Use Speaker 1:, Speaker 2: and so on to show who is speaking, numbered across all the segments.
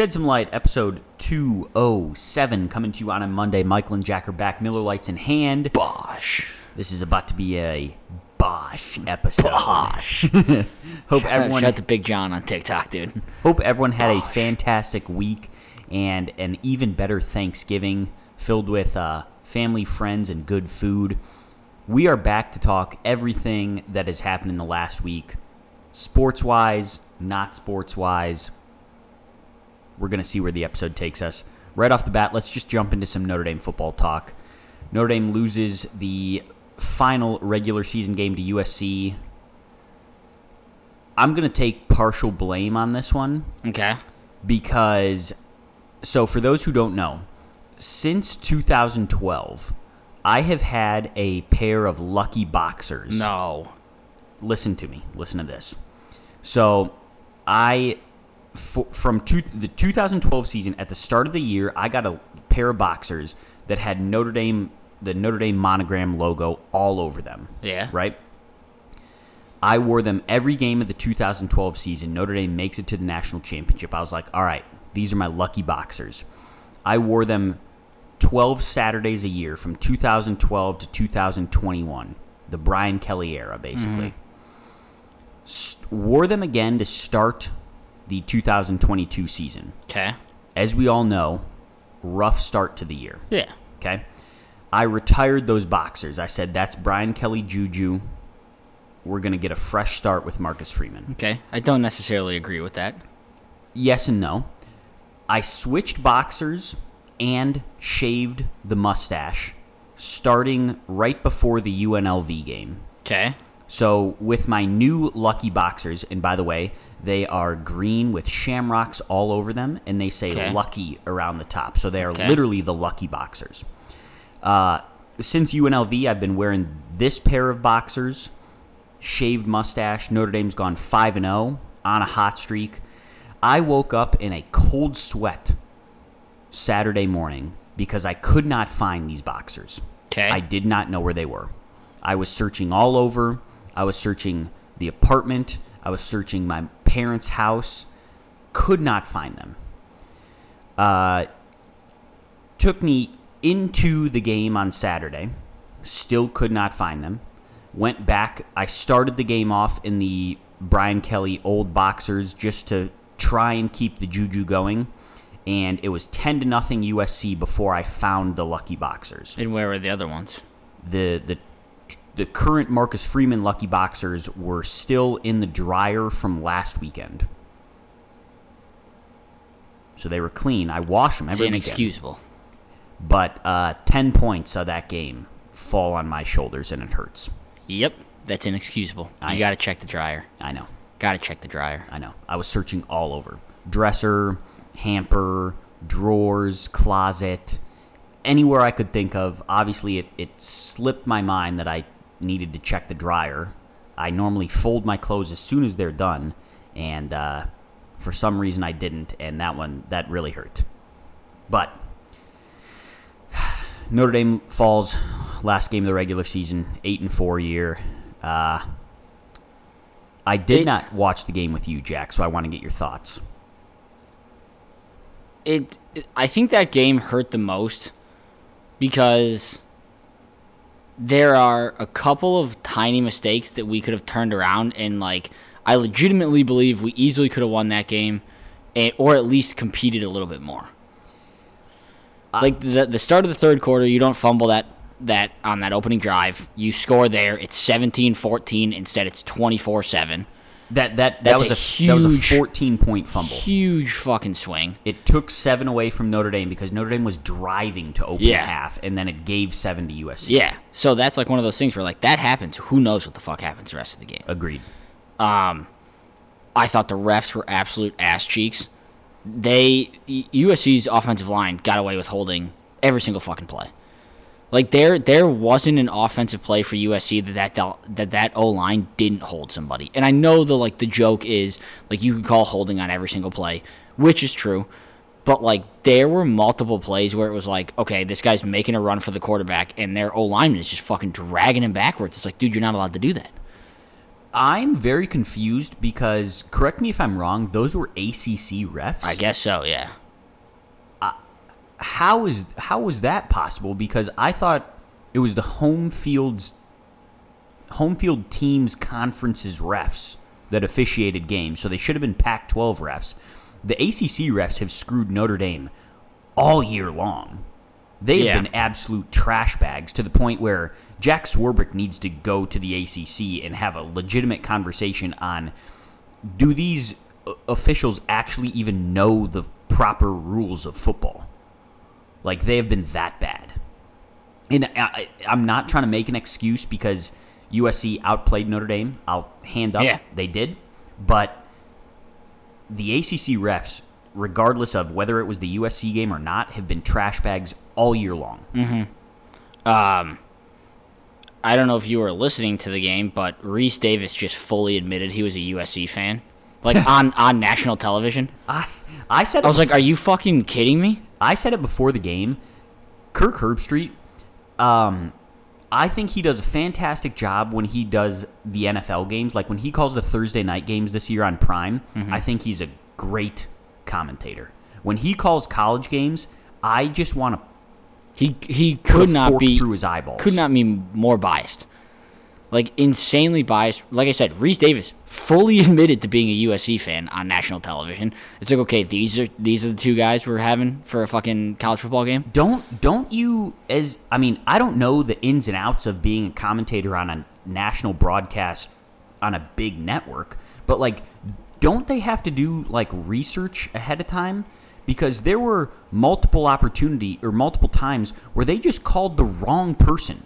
Speaker 1: Shed Some Lite, episode 207, coming to you on a Monday. Michael and Jack are back, Miller Lites in hand.
Speaker 2: Bosh.
Speaker 1: This is about to be a Bosh episode.
Speaker 2: Bosh.
Speaker 1: Hope everyone
Speaker 2: Shout out to Big John on TikTok, dude.
Speaker 1: hope everyone had a fantastic week and an even better Thanksgiving filled with uh, family, friends, and good food. We are back to talk everything that has happened in the last week, sports wise, not sports wise. We're going to see where the episode takes us. Right off the bat, let's just jump into some Notre Dame football talk. Notre Dame loses the final regular season game to USC. I'm going to take partial blame on this one
Speaker 2: Okay.
Speaker 1: because so for those who don't know, since 2012, I have had a pair of lucky boxers.
Speaker 2: No.
Speaker 1: Listen to me. Listen to this. So, I f- from two, the 2012 season at the start of the year, I got a pair of boxers that had Notre Dame the Notre Dame monogram logo all over them.
Speaker 2: Yeah.
Speaker 1: Right? I wore them every game of the 2012 season. Notre Dame makes it to the national championship. I was like, all right, these are my lucky boxers. I wore them 12 Saturdays a year from 2012 to 2021, the Brian Kelly era, basically. Mm-hmm. S- wore them again to start the 2022 season.
Speaker 2: Okay.
Speaker 1: As we all know, rough start to the year.
Speaker 2: Yeah.
Speaker 1: Okay. I retired those boxers. I said, that's Brian Kelly Juju. We're going to get a fresh start with Marcus Freeman.
Speaker 2: Okay. I don't necessarily agree with that.
Speaker 1: Yes and no. I switched boxers and shaved the mustache starting right before the UNLV game.
Speaker 2: Okay.
Speaker 1: So, with my new Lucky Boxers, and by the way, they are green with shamrocks all over them, and they say
Speaker 2: Okay.
Speaker 1: Lucky around the top. So, they are
Speaker 2: Okay.
Speaker 1: literally the Lucky Boxers. Uh, since UNLV, I've been wearing this pair of boxers, shaved mustache. Notre Dame's gone 5 and 0 on a hot streak. I woke up in a cold sweat Saturday morning because I could not find these boxers.
Speaker 2: Okay.
Speaker 1: I did not know where they were. I was searching all over. I was searching the apartment. I was searching my parents' house. Could not find them. Uh, took me into the game on Saturday. Still could not find them. Went back. I started the game off in the Brian Kelly old boxers just to try and keep the juju going. And it was 10 to nothing USC before I found the lucky boxers
Speaker 2: And where were the other ones?
Speaker 1: the the the current Marcus Freeman lucky boxers were still in the dryer from last weekend. So they were clean. I wash them
Speaker 2: It's
Speaker 1: every weekend.
Speaker 2: inexcusable.
Speaker 1: But uh, 10 points of that game fall on my shoulders and it hurts.
Speaker 2: Yep. That's inexcusable.
Speaker 1: I-
Speaker 2: you got to check the dryer.
Speaker 1: I know.
Speaker 2: Got to check the dryer.
Speaker 1: I know. I was searching all over. Dresser, hamper, drawers, closet, anywhere I could think of. Obviously, it, it slipped my mind that I needed to check the dryer. I normally fold my clothes as soon as they're done, and uh, for some reason I didn't, and that one, that really hurt. But Notre Dame falls last game of the regular season, 8 and 4 year. Uh, I did
Speaker 2: It-
Speaker 1: not watch the game with you, Jack, so I want to get your thoughts.
Speaker 2: It, it I think that game hurt the most because there are a couple of tiny mistakes that we could have turned around and like I legitimately believe we easily could have won that game and, or at least competed a little bit more. like the the start of the third quarter, you don't fumble that that on that opening drive. You score there, it's 17-14 instead it's 24-7.
Speaker 1: That that that was
Speaker 2: a
Speaker 1: a, that was a 14 point fumble.
Speaker 2: Huge fucking swing.
Speaker 1: It took seven away from Notre Dame because Notre Dame was driving to open
Speaker 2: Yeah.
Speaker 1: half, and then it gave seven to USC.
Speaker 2: Yeah. So that's like one of those things where like that happens. Who knows what the fuck happens the rest of the game?
Speaker 1: agreed.
Speaker 2: Um, I thought the refs were absolute ass cheeks. they USC's offensive line got away with holding every single fucking play. Like there there wasn't an offensive play for USC that that that, that O line didn't hold somebody. And I know the like the joke is like you could call holding on every single play, which is true. But like there were multiple plays where it was like, okay, this guy's making a run for the quarterback and their O lineman is just fucking dragging him backwards. It's like, dude, you're not allowed to do that.
Speaker 1: I'm very confused because correct me if I'm wrong. Those were ACC refs.
Speaker 2: I guess so, yeah.
Speaker 1: How is how was that possible? Because I thought it was the home field's home field teams conferences refs that officiated games, so they should have been Pac-12 refs. The ACC refs have screwed Notre Dame all year long. They have
Speaker 2: Yeah.
Speaker 1: been absolute trash bags to the point where Jack Swarbrick needs to go to the ACC and have a legitimate conversation on do these officials actually even know the proper rules of football? Like they have been that bad. And I, I- I'm not trying to make an excuse because USC outplayed Notre Dame. I'll hand up
Speaker 2: Yeah.
Speaker 1: they did, but the ACC refs, regardless of whether it was the USC game or not, have been trash bags all year long.
Speaker 2: Um, I don't know if you were listening to the game, but Rece Davis just fully admitted he was a USC fan, like on on national television.
Speaker 1: I I said
Speaker 2: I was
Speaker 1: bef-
Speaker 2: like, "Are you fucking kidding me?"
Speaker 1: I said it before the game. Kirk Herbstreit, um, I think he does a fantastic job when he does the NFL games. Like when he calls the Thursday night games this year on Prime, I think he's a great commentator. When he calls college games, I just want to
Speaker 2: He he could not be
Speaker 1: through his eyeballs.
Speaker 2: could not be more biased. Like insanely biased. Like I said, Rece Davis fully admitted to being a USC fan on national television. It's like, okay, these are these are the two guys we're having for a fucking college football game.
Speaker 1: Don't don't you as I mean I don't know the ins and outs of being a commentator on a national broadcast on a big network, but like don't they have to do like research ahead of time? Because there were multiple opportunity or multiple times where they just called the wrong person.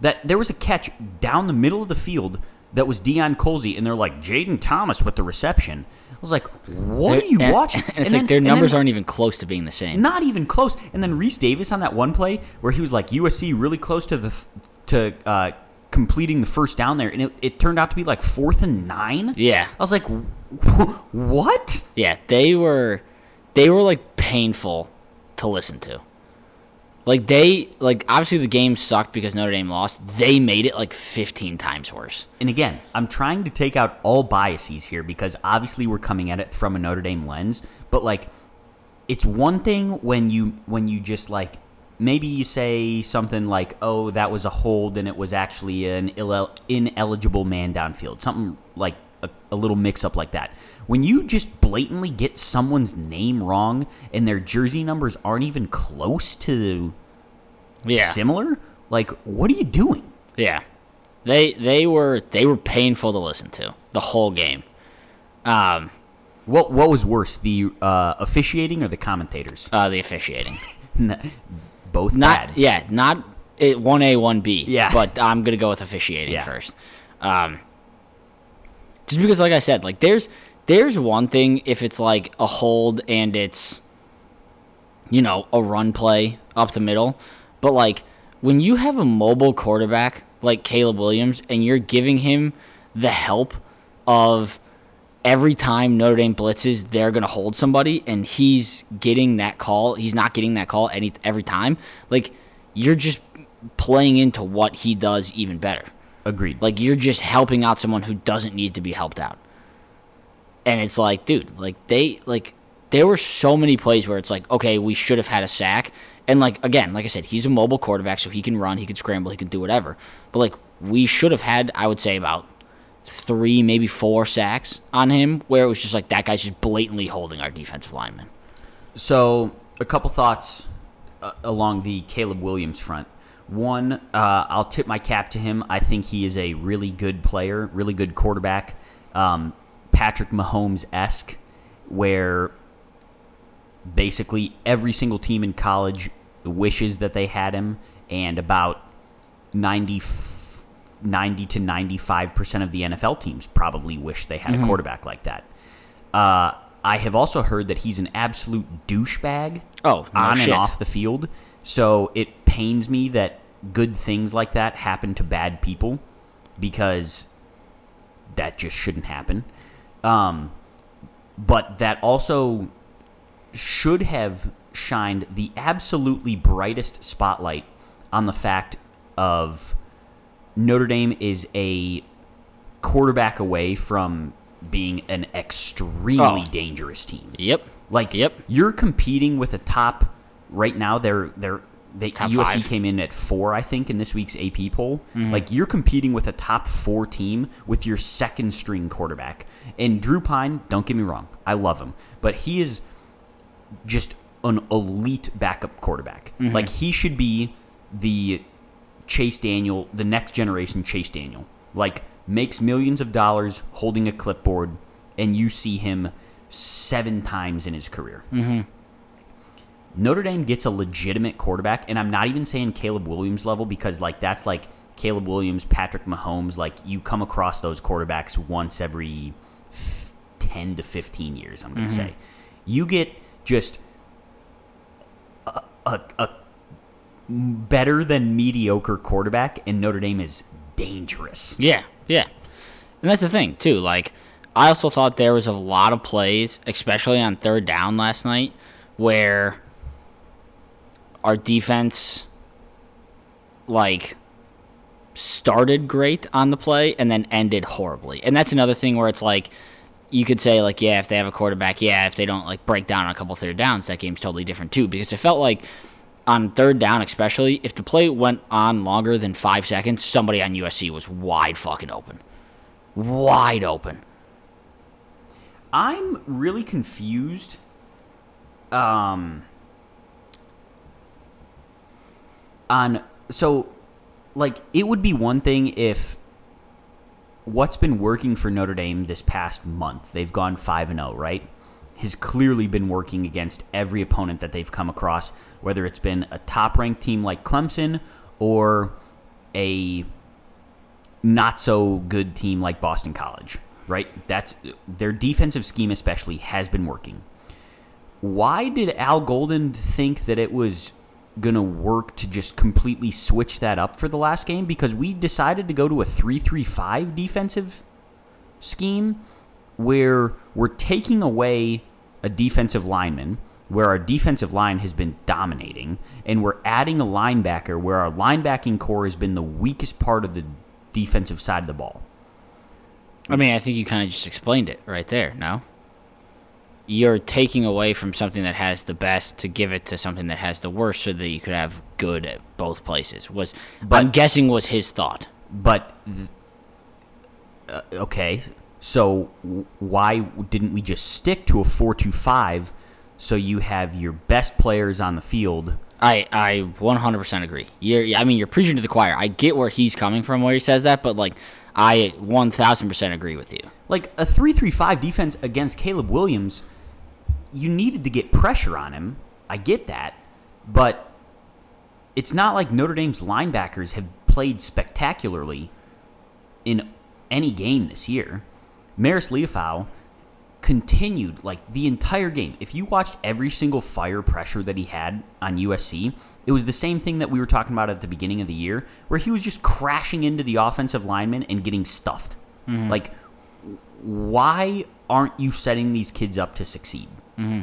Speaker 1: That there was a catch down the middle of the field that was Deion Colzie, and they're like Jayden Thomas with the reception. I was like, "What are you
Speaker 2: And-
Speaker 1: watching?"
Speaker 2: And it's
Speaker 1: then-
Speaker 2: like their
Speaker 1: and then-
Speaker 2: numbers aren't even close to being the same.
Speaker 1: not even close. And then Rece Davis on that one play where he was like USC really close to the to uh, completing the first down there, and it, it turned out to be like fourth and nine.
Speaker 2: Yeah.
Speaker 1: I was like, what?
Speaker 2: Yeah, they were they were like painful to listen to. Like they like obviously the game sucked because Notre Dame lost. They made it like 15 times worse.
Speaker 1: And again, I'm trying to take out all biases here because obviously we're coming at it from a Notre Dame lens, but like it's one thing when you when you just like maybe you say something like, "Oh, that was a hold and it was actually an ineligible man downfield." Something like a, a little mix up like that. When you just blatantly get someone's name wrong and their jersey numbers aren't even close to
Speaker 2: Yeah.
Speaker 1: similar, like what are you doing?
Speaker 2: Yeah. They they were they were painful to listen to the whole game. Um
Speaker 1: What what was worse, the uh, officiating or the commentators?
Speaker 2: uh the officiating.
Speaker 1: Both
Speaker 2: Not
Speaker 1: bad.
Speaker 2: yeah, not it 1A 1B.
Speaker 1: Yeah.
Speaker 2: But I'm going to go with officiating
Speaker 1: Yeah.
Speaker 2: first. Um just because like I said, like there's there's one thing if it's like a hold and it's you know, a run play up the middle, but like when you have a mobile quarterback like Caleb Williams and you're giving him the help of every time Notre Dame blitzes, they're gonna hold somebody, and he's getting that call. He's not getting that call any every time. Like you're just playing into what he does even better.
Speaker 1: Agreed.
Speaker 2: Like you're just helping out someone who doesn't need to be helped out. And it's like, dude, like they like there were so many plays where it's like, okay, we should have had a sack. And like again, like I said, he's a mobile quarterback, so he can run, he can scramble, he can do whatever. But like we should have had, I would say about three, maybe four sacks on him, where it was just like that guy's just blatantly holding our defensive lineman.
Speaker 1: So, a couple thoughts uh, along the Caleb Williams front. One, uh, I'll tip my cap to him. I think he is a really good player, really good quarterback. Um, Patrick Mahomes esque, where basically every single team in college wishes that they had him, and about 90, 90 to 95% of the NFL teams probably wish they had a quarterback like that. Uh, I have also heard that he's an absolute douchebag
Speaker 2: Oh, no
Speaker 1: on
Speaker 2: shit.
Speaker 1: and off the field. So it pains me that good things like that happen to bad people because that just shouldn't happen. Um, but that also should have shined the absolutely brightest spotlight on the fact of Notre Dame is a quarterback away from being an extremely
Speaker 2: Oh.
Speaker 1: dangerous team.
Speaker 2: Yep.
Speaker 1: Like,
Speaker 2: Yep.
Speaker 1: you're competing with a top right now. They're they're they
Speaker 2: Top
Speaker 1: USC
Speaker 2: five. Mm-hmm.
Speaker 1: came in at four, I think, in this week's AP poll. Like, you're competing with a top four team with your second string quarterback. And Drew Pyne, don't get me wrong, I love him, but he is just an elite backup quarterback.
Speaker 2: Mm-hmm.
Speaker 1: Like, he should be the Chase Daniel, the next generation Chase Daniel. Like, makes millions of dollars holding a clipboard, and you see him seven times in his career. Mm-hmm. Notre Dame gets a legitimate quarterback, and I'm not even saying Caleb Williams level because, like, that's like Caleb Williams, Patrick Mahomes. Like, you come across those quarterbacks once every 10 to 15 years, I'm going to mm-hmm. say. You get just a, a, a better than mediocre quarterback, and Notre Dame is dangerous.
Speaker 2: Yeah, yeah. And that's the thing, too. Like, I also thought there was a lot of plays, especially on third down last night, where our defense, like, started great on the play and then ended horribly. And that's another thing where it's like, you could say, like, yeah, if they have a quarterback, yeah, if they don't, like, break down on a couple third downs, that game's totally different, too. Because it felt like on third down, especially, if the play went on longer than five seconds, somebody on USC was wide fucking open. Wide open.
Speaker 1: I'm really confused. Um, on so, like, it would be one thing if what's been working for Notre Dame this past month, they've gone five and zero, right? Has clearly been working against every opponent that they've come across, whether it's been a top ranked team like Clemson or a not so good team like Boston College, right? That's their defensive scheme especially has been working. Why did Al Golden think that it was to work to just completely switch that up for the last game because we decided to go to a 3-3-5 defensive scheme where we're taking away a defensive lineman where our defensive line has been dominating and we're adding a linebacker where our linebacking core has been the weakest part of the defensive side of the ball.
Speaker 2: I mean, I think you kind of just explained it right there, no? You're taking away from something that has the best to give it to something that has the worst so that you could have good at both places. Was
Speaker 1: but, I'm
Speaker 2: guessing was his thought.
Speaker 1: But th- uh, okay, so why didn't we just stick to a four-two-five so you have your best players on the field?
Speaker 2: I I 100% agree. You're I mean, you're preaching to the choir. I get where he's coming from where he says that, but like I 1000% agree with you.
Speaker 1: Like a three-three-five defense against Caleb Williams, you needed to get pressure on him. I get that, but it's not like Notre Dame's linebackers have played spectacularly in any game this year. Marist Liufau continued like the entire game. If you watched every single fire pressure that he had on USC, it was the same thing that we were talking about at the beginning of the year, where he was just crashing into the offensive lineman and getting stuffed. Mm-hmm. Like, why aren't you setting these kids up to succeed? Mm-hmm.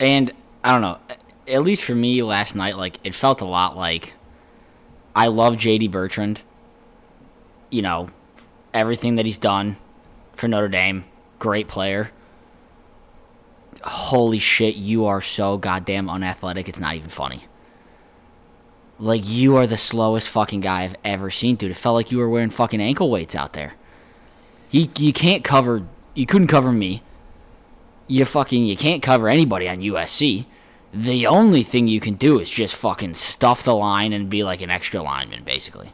Speaker 2: And I don't know, at least for me last night, like it felt a lot like I love JD Bertrand. You know, everything that he's done for Notre Dame, great player. Holy shit, you are so goddamn unathletic. It's not even funny. Like you are the slowest fucking guy I've ever seen, dude. It felt like you were wearing fucking ankle weights out there. You you can't cover. You couldn't cover me you fucking you can't cover anybody on USC. The only thing you can do is just fucking stuff the line and be like an extra lineman, basically.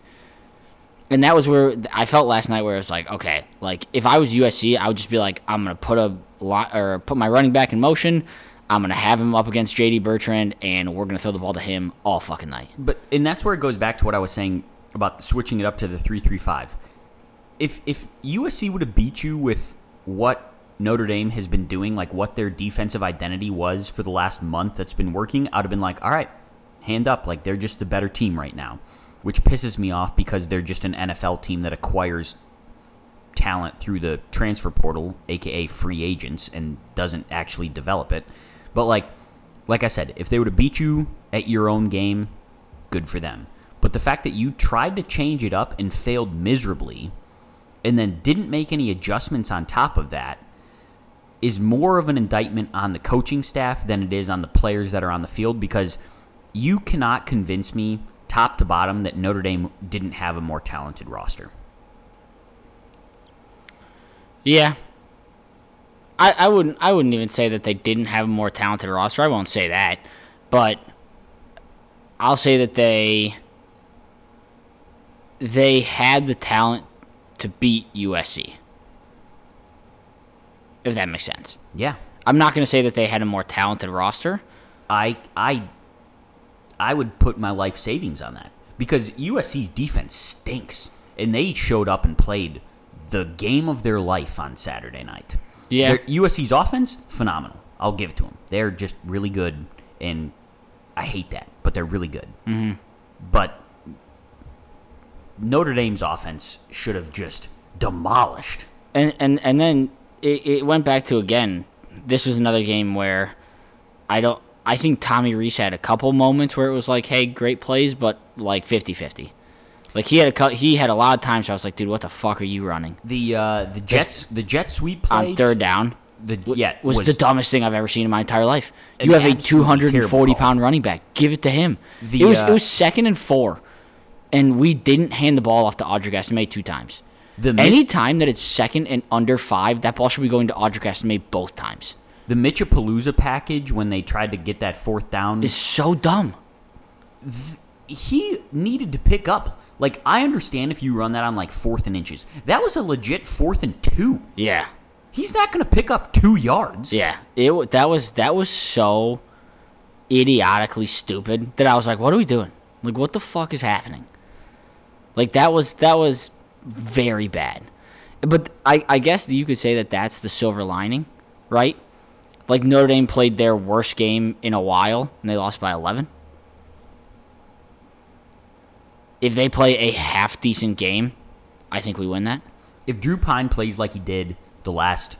Speaker 2: And that was where I felt last night, where it was like, okay, like if I was USC, I would just be like, I'm gonna put a lot or put my running back in motion. I'm gonna have him up against JD Bertrand, and we're gonna throw the ball to him all fucking night.
Speaker 1: But and that's where it goes back to what I was saying about switching it up to the three three five. If if USC would have beat you with what Notre Dame has been doing, like what their defensive identity was for the last month that's been working, I'd have been like, all right, hand up. Like they're just the better team right now, which pisses me off because they're just an NFL team that acquires talent through the transfer portal, aka free agents, and doesn't actually develop it. But like, like I said, if they were to beat you at your own game, good for them. But the fact that you tried to change it up and failed miserably, and then didn't make any adjustments on top of that, is more of an indictment on the coaching staff than it is on the players that are on the field because you cannot convince me top to bottom that Notre Dame didn't have a more talented roster.
Speaker 2: Yeah. I, I wouldn't I wouldn't even say that they didn't have a more talented roster. I won't say that. But I'll say that they they had the talent to beat USC. If that makes sense.
Speaker 1: Yeah.
Speaker 2: I'm not going to say that they had a more talented roster.
Speaker 1: I I I would put my life savings on that because USC's defense stinks and they showed up and played the game of their life on Saturday night.
Speaker 2: Yeah.
Speaker 1: Their- USC's offense phenomenal. I'll give it to them. They're just really good and I hate that, but they're really good. Mm-hmm. But Notre Dame's offense should have just demolished.
Speaker 2: and and and then it, it went back to again. This was another game where I don't. I think Tommy Rees had a couple moments where it was like, "Hey, great plays," but like 50-50. Like he had a he had a lot of times where I was like, "Dude, what the fuck are you running
Speaker 1: The uh, the Jets the jet sweep play
Speaker 2: on third down?"
Speaker 1: The yeah
Speaker 2: was, the dumbest thing I've ever seen in my entire life. You have a
Speaker 1: absolutely
Speaker 2: two hundred and forty
Speaker 1: terrible call.
Speaker 2: pound running back. Give it to him.
Speaker 1: The,
Speaker 2: it was
Speaker 1: uh,
Speaker 2: it was second and four, and we didn't hand the ball off to Audric Estime two times.
Speaker 1: The mi-
Speaker 2: Any time that it's second and under five, that ball should be going to Audric Estime both times.
Speaker 1: The Mitchapalooza package when they tried to get that fourth down,
Speaker 2: Is so dumb.
Speaker 1: he needed to pick up. Like I understand if you run that on like fourth and inches, that was a legit fourth and two.
Speaker 2: Yeah.
Speaker 1: He's not going to pick up two yards.
Speaker 2: Yeah, it that was that was so idiotically stupid that I was like, "What are we doing? Like, what the fuck is happening?" Like that was that was very bad. But I I guess you could say that that's the silver lining, right? Like Notre Dame played their worst game in a while and they lost by eleven. If they play a half decent game, I think we win that.
Speaker 1: If Drew Pyne plays like he did the last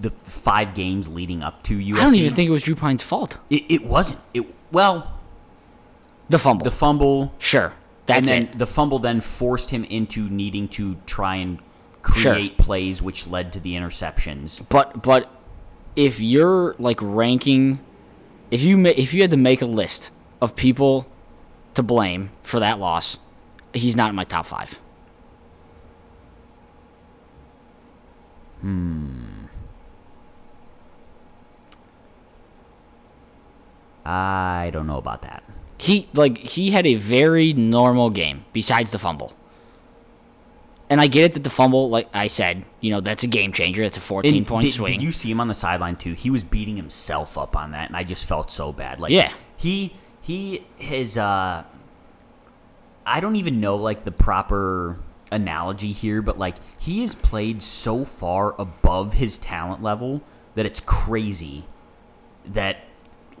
Speaker 1: the five games leading up to USC,
Speaker 2: I don't even think it was Drew Pyne's fault.
Speaker 1: it, it wasn't. It well,
Speaker 2: The fumble.
Speaker 1: the fumble,
Speaker 2: sure. That's
Speaker 1: and then
Speaker 2: it.
Speaker 1: the fumble then forced him into needing to try and
Speaker 2: Sure.
Speaker 1: create plays, which led to the interceptions.
Speaker 2: But but if you're like ranking, if you ma- if you had to make a list of people to blame for that loss, he's not in my top five. Hmm.
Speaker 1: I don't know about that.
Speaker 2: He like he had a very normal game besides the fumble. And I get it that the fumble, like I said, you know that's a game changer. That's a 14
Speaker 1: And
Speaker 2: point
Speaker 1: did,
Speaker 2: swing.
Speaker 1: Did you see him on the sideline too? He was beating himself up on that, and I just felt so bad. Like,
Speaker 2: Yeah.
Speaker 1: he he his uh, I don't even know like the proper analogy here, but like he has played so far above his talent level that it's crazy that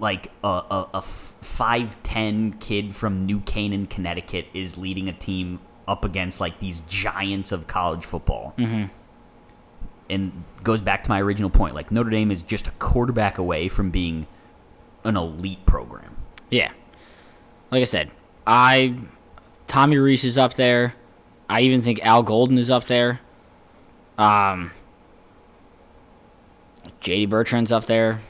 Speaker 1: like a a, a five ten kid from New Canaan, Connecticut, is leading a team up against like these giants of college football and goes back to my original point. Like Notre Dame is just a quarterback away from being an elite program.
Speaker 2: Yeah. Like I said, I Tommy Rees is up there. I even think Al Golden is up there. Um JD Bertrand's up there.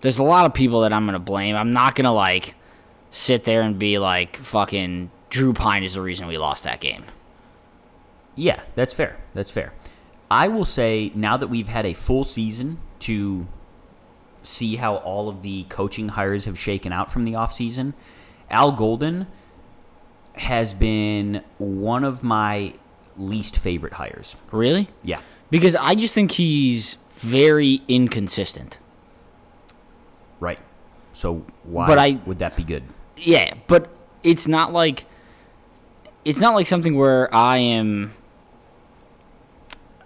Speaker 2: There's a lot of people that I'm gonna blame. I'm not gonna like sit there and be like fucking Drew Pyne is the reason we lost that game.
Speaker 1: Yeah, that's fair. That's fair. I will say now that we've had a full season to see how all of the coaching hires have shaken out from the offseason, Al Golden has been one of my least favorite hires.
Speaker 2: Really?
Speaker 1: Yeah.
Speaker 2: Because I just think he's very inconsistent.
Speaker 1: So why
Speaker 2: But I-
Speaker 1: would that be good?
Speaker 2: Yeah, but it's not like it's not like something where I am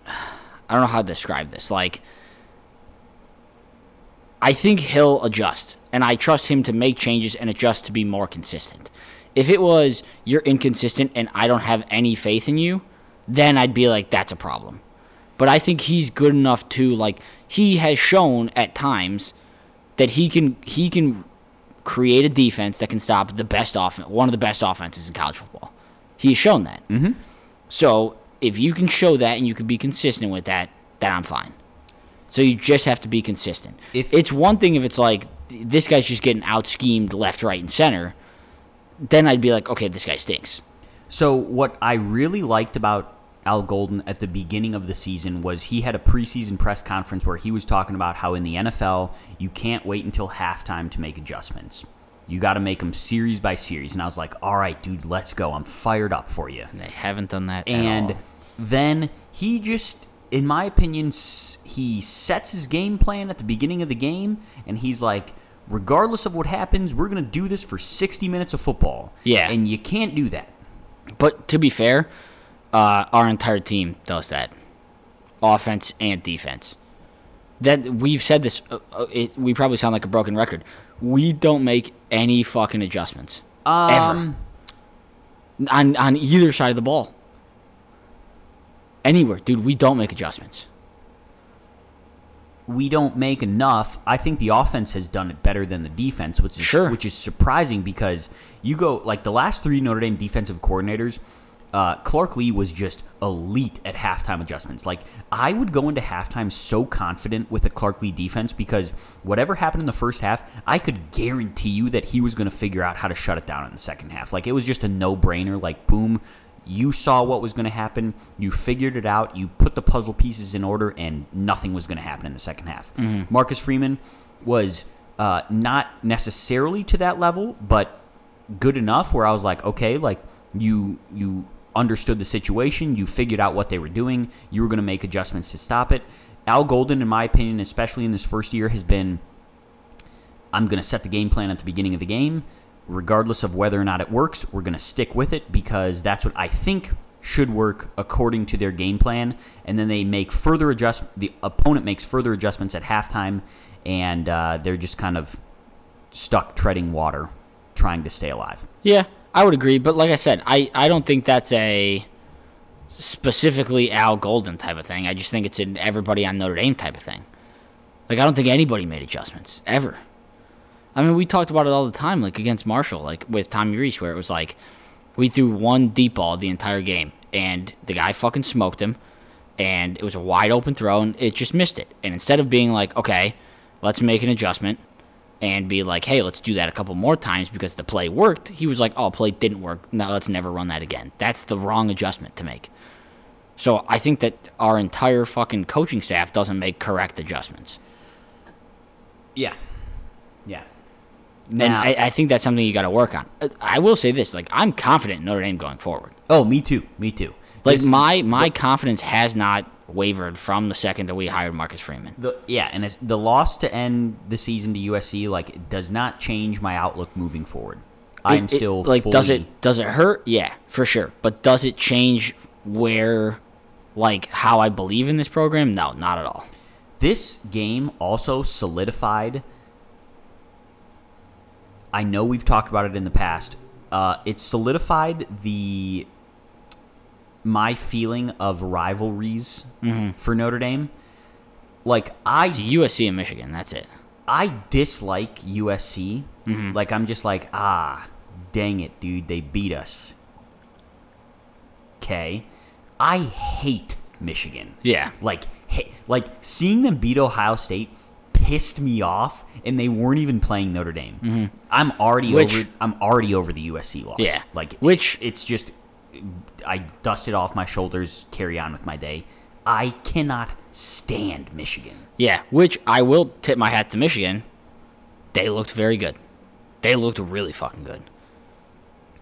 Speaker 2: I don't know how to describe this. Like, I think he'll adjust, and I trust him to make changes and adjust to be more consistent. If it was you're inconsistent and I don't have any faith in you, then I'd be like, that's a problem. But I think he's good enough to like he has shown at times that he can he can create a defense that can stop the best offense, one of the best offenses in college football. He's shown that. Mm-hmm. So if you can show that and you can be consistent with that, then I'm fine. So you just have to be consistent.
Speaker 1: If-
Speaker 2: it's one thing if it's like this guy's just getting out schemed left, right, and center, then I'd be like, okay, this guy stinks.
Speaker 1: So what I really liked about Al Golden at the beginning of the season was he had a preseason press conference where he was talking about how in the NFL you can't wait until halftime to make adjustments. You got to make them series by series, and I was like, "All right, dude, let's go. I'm fired up for you."
Speaker 2: And they haven't done that.
Speaker 1: And then he just, in my opinion, he sets his game plan at the beginning of the game, and he's like, regardless of what happens, we're going to do this for 60 minutes of football.
Speaker 2: Yeah.
Speaker 1: And you can't do that.
Speaker 2: But to be fair, uh, our entire team does that, offense and defense. That we've said this. Uh, uh, it, we probably sound like a broken record. We don't make any fucking adjustments
Speaker 1: Um,
Speaker 2: ever on on either side of the ball. Anywhere, dude. We don't make adjustments.
Speaker 1: we don't make enough. I think the offense has done it better than the defense, which is
Speaker 2: Sure.
Speaker 1: which is surprising because you go like the last three Notre Dame defensive coordinators. Uh, Clark Lea was just elite at halftime adjustments. Like I would go into halftime so confident with the Clark Lea defense because whatever happened in the first half, I could guarantee you that he was going to figure out how to shut it down in the second half. Like it was just a no brainer. Like boom, you saw what was going to happen. You figured it out. You put the puzzle pieces in order, and nothing was going to happen in the second half. Marcus Freeman was uh, not necessarily to that level, but good enough where I was like, okay, like you you understood the situation, you figured out what they were doing, you were going to make adjustments to stop it. Al Golden, in my opinion, especially in this first year, has been I'm going to set the game plan at the beginning of the game. Regardless of whether or not it works, we're going to stick with it because that's what I think should work according to their game plan. And then they make further adjust. The opponent makes further adjustments at halftime, and uh, they're just kind of stuck treading water, trying to stay alive.
Speaker 2: Yeah, I would agree. But like I said, I, I don't think that's a specifically Al Golden type of thing. I just think it's an everybody on Notre Dame type of thing. Like I don't think anybody made adjustments ever. I mean, we talked about it all the time, like against Marshall, like with Tommy Rees, where it was like we threw one deep ball the entire game, and the guy fucking smoked him, and it was a wide open throw, and it just missed it. And instead of being like, okay, let's make an adjustment, and be like, hey, let's do that a couple more times because the play worked, he was like, oh, play didn't work. No, let's never run that again. That's the wrong adjustment to make. So I think that our entire fucking coaching staff doesn't make correct adjustments.
Speaker 1: Yeah, yeah.
Speaker 2: And I, I think that's something you got to work on. I will say this: like I'm confident in Notre Dame going forward.
Speaker 1: oh, me too, me too.
Speaker 2: Like
Speaker 1: This-
Speaker 2: my my confidence has not wavered from the second that we hired Marcus Freeman.
Speaker 1: The, yeah, and it's, the loss to end the season to USC like does not change my outlook moving forward. I'm
Speaker 2: It- it-
Speaker 1: still
Speaker 2: like does it does it hurt? Yeah, for sure. But does it change where like how I believe in this program? No, not at all.
Speaker 1: This game also solidified. I know we've talked about it in the past. Uh, it solidified the my feeling of rivalries
Speaker 2: Mm-hmm.
Speaker 1: for Notre Dame. Like I
Speaker 2: It's USC and Michigan. That's it.
Speaker 1: I dislike USC.
Speaker 2: Mm-hmm.
Speaker 1: Like I'm just like, ah, dang it, dude, they beat us. Okay. I hate Michigan.
Speaker 2: Yeah.
Speaker 1: Like hey, like seeing them beat Ohio State pissed me off and they weren't even playing Notre Dame. I'm already
Speaker 2: Mm-hmm. Which-
Speaker 1: over I'm already over the USC loss.
Speaker 2: Yeah.
Speaker 1: Like
Speaker 2: Which-
Speaker 1: it's just I dust it off my shoulders, carry on with my day. I cannot stand Michigan.
Speaker 2: Yeah, which I will tip my hat to Michigan. They looked very good. They looked really fucking good.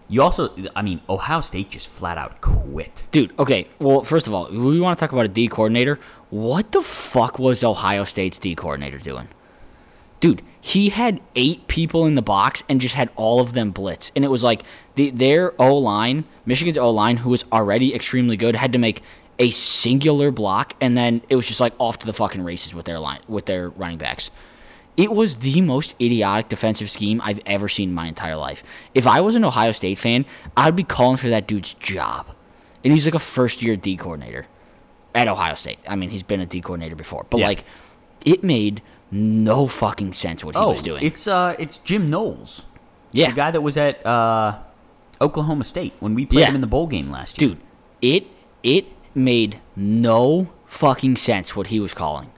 Speaker 1: You also, I mean, Ohio State just flat out quit.
Speaker 2: Dude, okay. Well, first of all, we want to talk about a D coordinator. What the fuck was Ohio State's D coordinator doing? Dude, he had eight people in the box and just had all of them blitz. And it was like the, their O line, Michigan's O line, who was already extremely good, had to make a singular block, and then it was just like off to the fucking races with their line with their running backs. It was the most idiotic defensive scheme I've ever seen in my entire life. If I was an Ohio State fan, I'd be calling for that dude's job. And he's like a first year D coordinator at Ohio State. I mean, he's been a D coordinator before, but
Speaker 1: Yeah.
Speaker 2: like, it made no fucking sense what he
Speaker 1: oh,
Speaker 2: was doing.
Speaker 1: it's uh, it's Jim Knowles,
Speaker 2: yeah,
Speaker 1: the guy that was at uh, Oklahoma State when we played
Speaker 2: Yeah.
Speaker 1: him in the bowl game last year.
Speaker 2: dude, it it made no fucking sense what he was calling.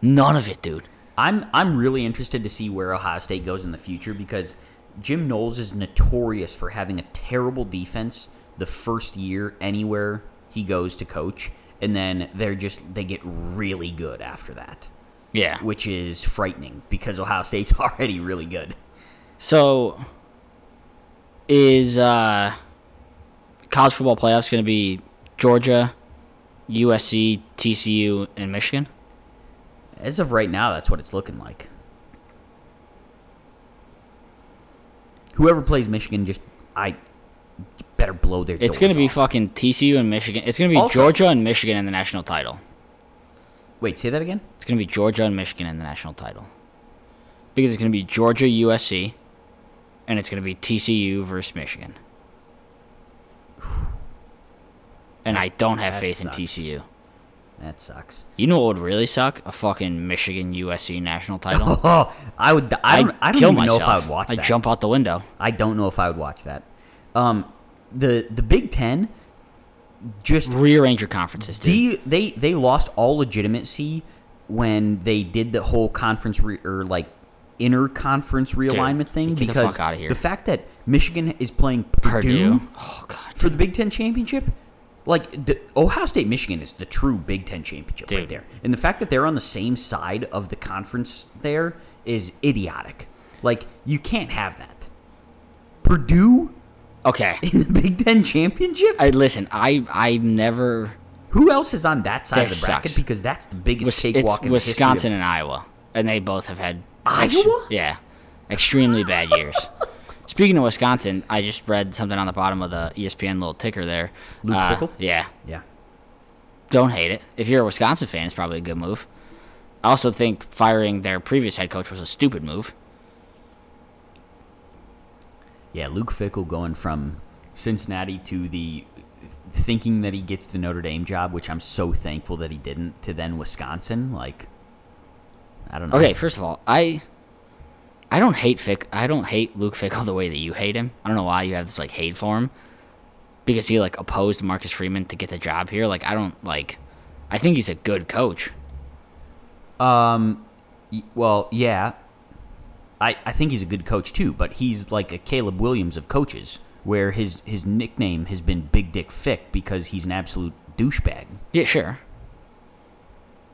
Speaker 2: None of it, dude.
Speaker 1: I'm I'm really interested to see where Ohio State goes in the future because Jim Knowles is notorious for having a terrible defense the first year anywhere he goes to coach, and then they're just they get really good after that,
Speaker 2: Yeah.
Speaker 1: which is frightening because Ohio State's already really good.
Speaker 2: So, is uh, college football playoffs going to be Georgia, USC, TCU, and Michigan?
Speaker 1: As of right now, that's what it's looking like. Whoever plays Michigan, just I better blow their.
Speaker 2: It's going to be fucking TCU and Michigan. It's going to be
Speaker 1: Also-
Speaker 2: Georgia and Michigan in the national title.
Speaker 1: Wait, say that again.
Speaker 2: It's going to be Georgia and Michigan in the national title. Because it's going to be Georgia, USC, and it's going to be TCU versus Michigan. And I don't have
Speaker 1: That
Speaker 2: faith
Speaker 1: sucks.
Speaker 2: in TCU.
Speaker 1: That sucks.
Speaker 2: You know what would really suck? A fucking Michigan USC national title.
Speaker 1: Oh, I would. I don't.
Speaker 2: I'd
Speaker 1: I don't
Speaker 2: kill
Speaker 1: even know if I would watch that.
Speaker 2: I'd jump out the window.
Speaker 1: I don't know if I would watch that. Um, the the Big Ten just
Speaker 2: Rearrange your conferences, dude.
Speaker 1: de- they they lost all legitimacy when they did the whole conference re- or like inner conference realignment thing
Speaker 2: get the
Speaker 1: because
Speaker 2: here.
Speaker 1: the fact that Michigan is playing Purdue,
Speaker 2: Purdue. Oh god.
Speaker 1: for the Big Ten championship. Like the Ohio State, Michigan is the true Big Ten championship right there, and the fact that they're on the same side of the conference there is idiotic. Like you can't have that. Purdue
Speaker 2: Okay.
Speaker 1: in the Big Ten championship.
Speaker 2: I listen. I I've never.
Speaker 1: Who else is on that side
Speaker 2: This
Speaker 1: of the bracket?
Speaker 2: sucks.
Speaker 1: Because that's the biggest
Speaker 2: Wis-
Speaker 1: cakewalk in
Speaker 2: Wisconsin
Speaker 1: of-
Speaker 2: and Iowa, and they both have had
Speaker 1: Iowa?
Speaker 2: yeah, extremely bad years. Speaking of Wisconsin, I just read something on the bottom of the ESPN little ticker there.
Speaker 1: Luke
Speaker 2: Uh,
Speaker 1: Fickell?
Speaker 2: Yeah,
Speaker 1: Yeah.
Speaker 2: don't hate it. If you're a Wisconsin fan, it's probably a good move. I also think firing their previous head coach was a stupid move.
Speaker 1: Yeah, Luke Fickell going from Cincinnati to the thinking that he gets the Notre Dame job, which I'm so thankful that he didn't, to then Wisconsin. Like, I don't know.
Speaker 2: Okay, first of all, I I don't hate Fick. I don't hate Luke Fickell the way that you hate him. I don't know why you have this like hate for him because he like opposed Marcus Freeman to get the job here. Like I don't like. I think he's a good coach.
Speaker 1: Um, well, yeah. I, I think he's a good coach too, but he's like a Caleb Williams of coaches, where his, his nickname has been Big Dick Fick because he's an absolute douchebag.
Speaker 2: Yeah, sure.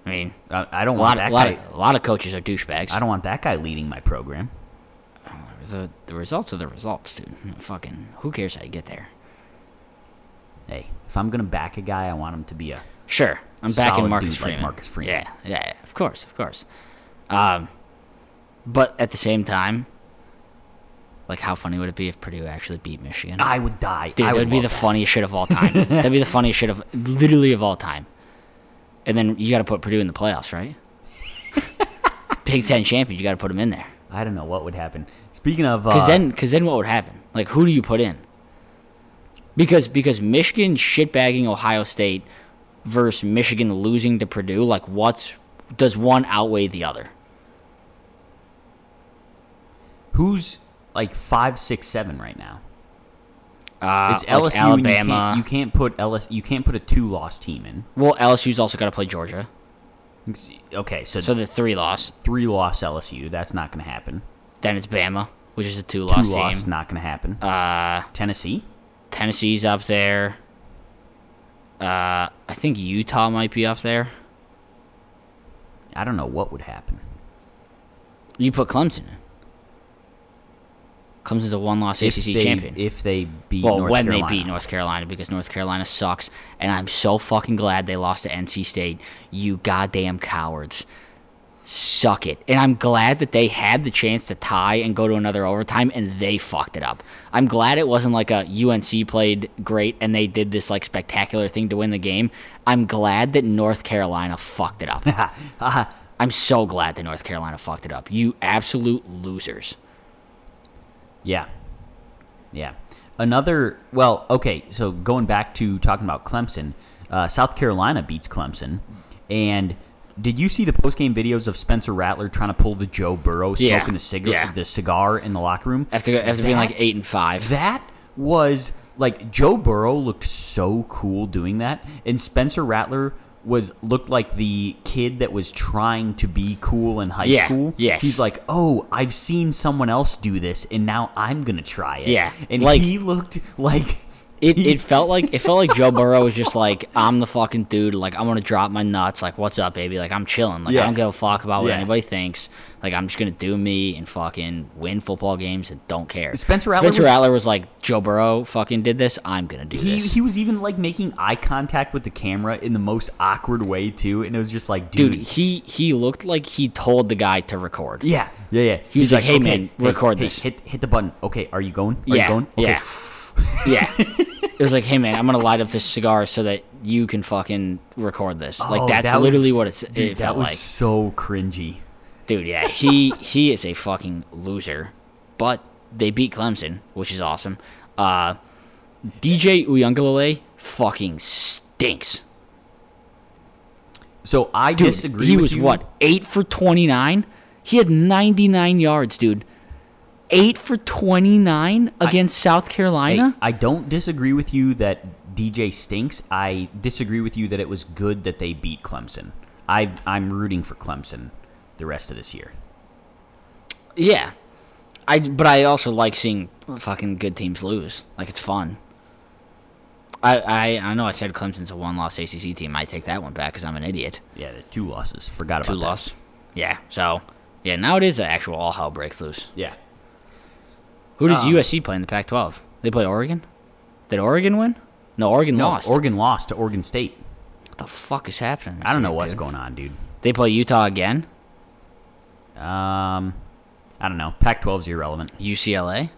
Speaker 2: I mean,
Speaker 1: I, I don't want
Speaker 2: lot,
Speaker 1: that
Speaker 2: a lot,
Speaker 1: guy.
Speaker 2: of, a lot of coaches are douchebags.
Speaker 1: I don't want that guy leading my program.
Speaker 2: The the results are the results, dude. Fucking who cares how you get there?
Speaker 1: Hey, if I'm gonna back a guy, I want him to be a
Speaker 2: Sure, I'm backing Marcus
Speaker 1: dude like
Speaker 2: Freeman.
Speaker 1: Marcus Freeman.
Speaker 2: Yeah, yeah, yeah, of course, of course. Um, but at the same time, like, how funny would it be if Purdue actually beat Michigan?
Speaker 1: I would die.
Speaker 2: Dude,
Speaker 1: I
Speaker 2: that
Speaker 1: would
Speaker 2: would be the
Speaker 1: that.
Speaker 2: funniest shit of all time. That'd be the funniest shit of literally of all time. And then you got to put Purdue in the playoffs, right? Big Ten champion, you got to put them in there.
Speaker 1: I don't know what would happen. Speaking of, uh,
Speaker 2: Because then, because then, what would happen? Like, who do you put in? Because because Michigan shitbagging Ohio State versus Michigan losing to Purdue, like, what's does one outweigh the other?
Speaker 1: Who's like five, six, seven right now?
Speaker 2: Uh,
Speaker 1: It's
Speaker 2: like
Speaker 1: LSU.
Speaker 2: Alabama.
Speaker 1: And you, can't, you can't put LS. You can't put a two-loss team in.
Speaker 2: well, LSU's also got to play Georgia,
Speaker 1: Okay, so,
Speaker 2: so the three loss.
Speaker 1: three-loss LSU. That's not going to happen.
Speaker 2: Then it's Bama, which is a two loss
Speaker 1: Two-loss,
Speaker 2: team.
Speaker 1: not going to happen.
Speaker 2: Uh,
Speaker 1: Tennessee.
Speaker 2: Tennessee's up there. Uh, I think Utah might be up there.
Speaker 1: I don't know what would happen.
Speaker 2: You put Clemson in. Clemson's a one-loss ACC
Speaker 1: they,
Speaker 2: champion.
Speaker 1: If they beat
Speaker 2: well,
Speaker 1: North
Speaker 2: when
Speaker 1: Carolina.
Speaker 2: they beat North Carolina, because North Carolina sucks, and I'm so fucking glad they lost to NC State. You goddamn cowards. suck it. And I'm glad that they had the chance to tie and go to another overtime and they fucked it up. I'm glad it wasn't like a UNC played great and they did this like spectacular thing to win the game. I'm glad that North Carolina fucked it up. I'm so glad that North Carolina fucked it up. You absolute losers.
Speaker 1: Yeah. Yeah. Another, well, okay, so going back to talking about Clemson, uh, South Carolina beats Clemson. And did you see the post game videos of Spencer Rattler trying to pull the Joe Burrow
Speaker 2: Yeah.
Speaker 1: smoking the cigarette,
Speaker 2: Yeah.
Speaker 1: the cigar in the locker room?
Speaker 2: After after being like eight and five.
Speaker 1: That was like Joe Burrow looked so cool doing that, and Spencer Rattler was looked like the kid that was trying to be cool in high
Speaker 2: Yeah,
Speaker 1: school.
Speaker 2: yes.
Speaker 1: he's like, oh, I've seen someone else do this, and now I'm gonna try it.
Speaker 2: Yeah,
Speaker 1: and
Speaker 2: like-
Speaker 1: he looked like
Speaker 2: It, it felt like it felt like Joe Burrow was just like I'm the fucking dude. Like I'm gonna drop my nuts. Like what's up, baby? Like I'm chilling. Like
Speaker 1: Yeah.
Speaker 2: I don't give a fuck about what
Speaker 1: Yeah.
Speaker 2: anybody thinks. Like I'm just gonna do me and fucking win football games and don't care.
Speaker 1: Spencer Rattler
Speaker 2: Spencer
Speaker 1: was-
Speaker 2: Rattler was like Joe Burrow fucking did this. I'm gonna do
Speaker 1: he
Speaker 2: this.
Speaker 1: he was even like making eye contact with the camera in the most awkward way too, and it was just like, dude,
Speaker 2: dude, he he looked like he told the guy to record.
Speaker 1: yeah, yeah, yeah.
Speaker 2: He was
Speaker 1: He's
Speaker 2: like, "Hey,
Speaker 1: okay,
Speaker 2: man, record
Speaker 1: hey,
Speaker 2: this."
Speaker 1: Hit hit the button. Okay, are you going? Are
Speaker 2: Yeah,
Speaker 1: you going? Okay.
Speaker 2: yeah. Yeah. It was like, hey man, I'm gonna light up this cigar so that you can fucking record this. like
Speaker 1: Oh,
Speaker 2: that's
Speaker 1: that was-
Speaker 2: literally what it's,
Speaker 1: Dude,
Speaker 2: it
Speaker 1: that
Speaker 2: felt
Speaker 1: was
Speaker 2: like.
Speaker 1: so cringy.
Speaker 2: Dude, yeah, he he is a fucking loser. But they beat Clemson, which is awesome. Uh, DJ Uiagalelei fucking stinks.
Speaker 1: So I
Speaker 2: Dude,
Speaker 1: disagree.
Speaker 2: he was
Speaker 1: you.
Speaker 2: what eight for twenty nine. He had ninety nine yards, dude. Eight for twenty nine against South Carolina.
Speaker 1: I don't disagree with you that DJ stinks. I disagree with you that it was good that they beat Clemson. I I'm rooting for Clemson the rest of this year.
Speaker 2: Yeah, I but I also like seeing fucking good teams lose. Like it's fun. I I, I know I said Clemson's a one loss ACC team. I take that one back because I'm an idiot.
Speaker 1: Yeah, the two losses. Forgot
Speaker 2: Two
Speaker 1: about that.
Speaker 2: loss. Yeah. So yeah, now it is an actual all hell breaks loose.
Speaker 1: Yeah.
Speaker 2: Who does
Speaker 1: Um,
Speaker 2: USC play in the Pac-12? They play Oregon. Did Oregon win? No, Oregon
Speaker 1: No,
Speaker 2: lost.
Speaker 1: Oregon lost to Oregon State.
Speaker 2: What the fuck is happening?
Speaker 1: I don't know what's
Speaker 2: dude?
Speaker 1: going on, dude.
Speaker 2: They play Utah again.
Speaker 1: Um, I don't know. Pac-12 is irrelevant.
Speaker 2: UCLA.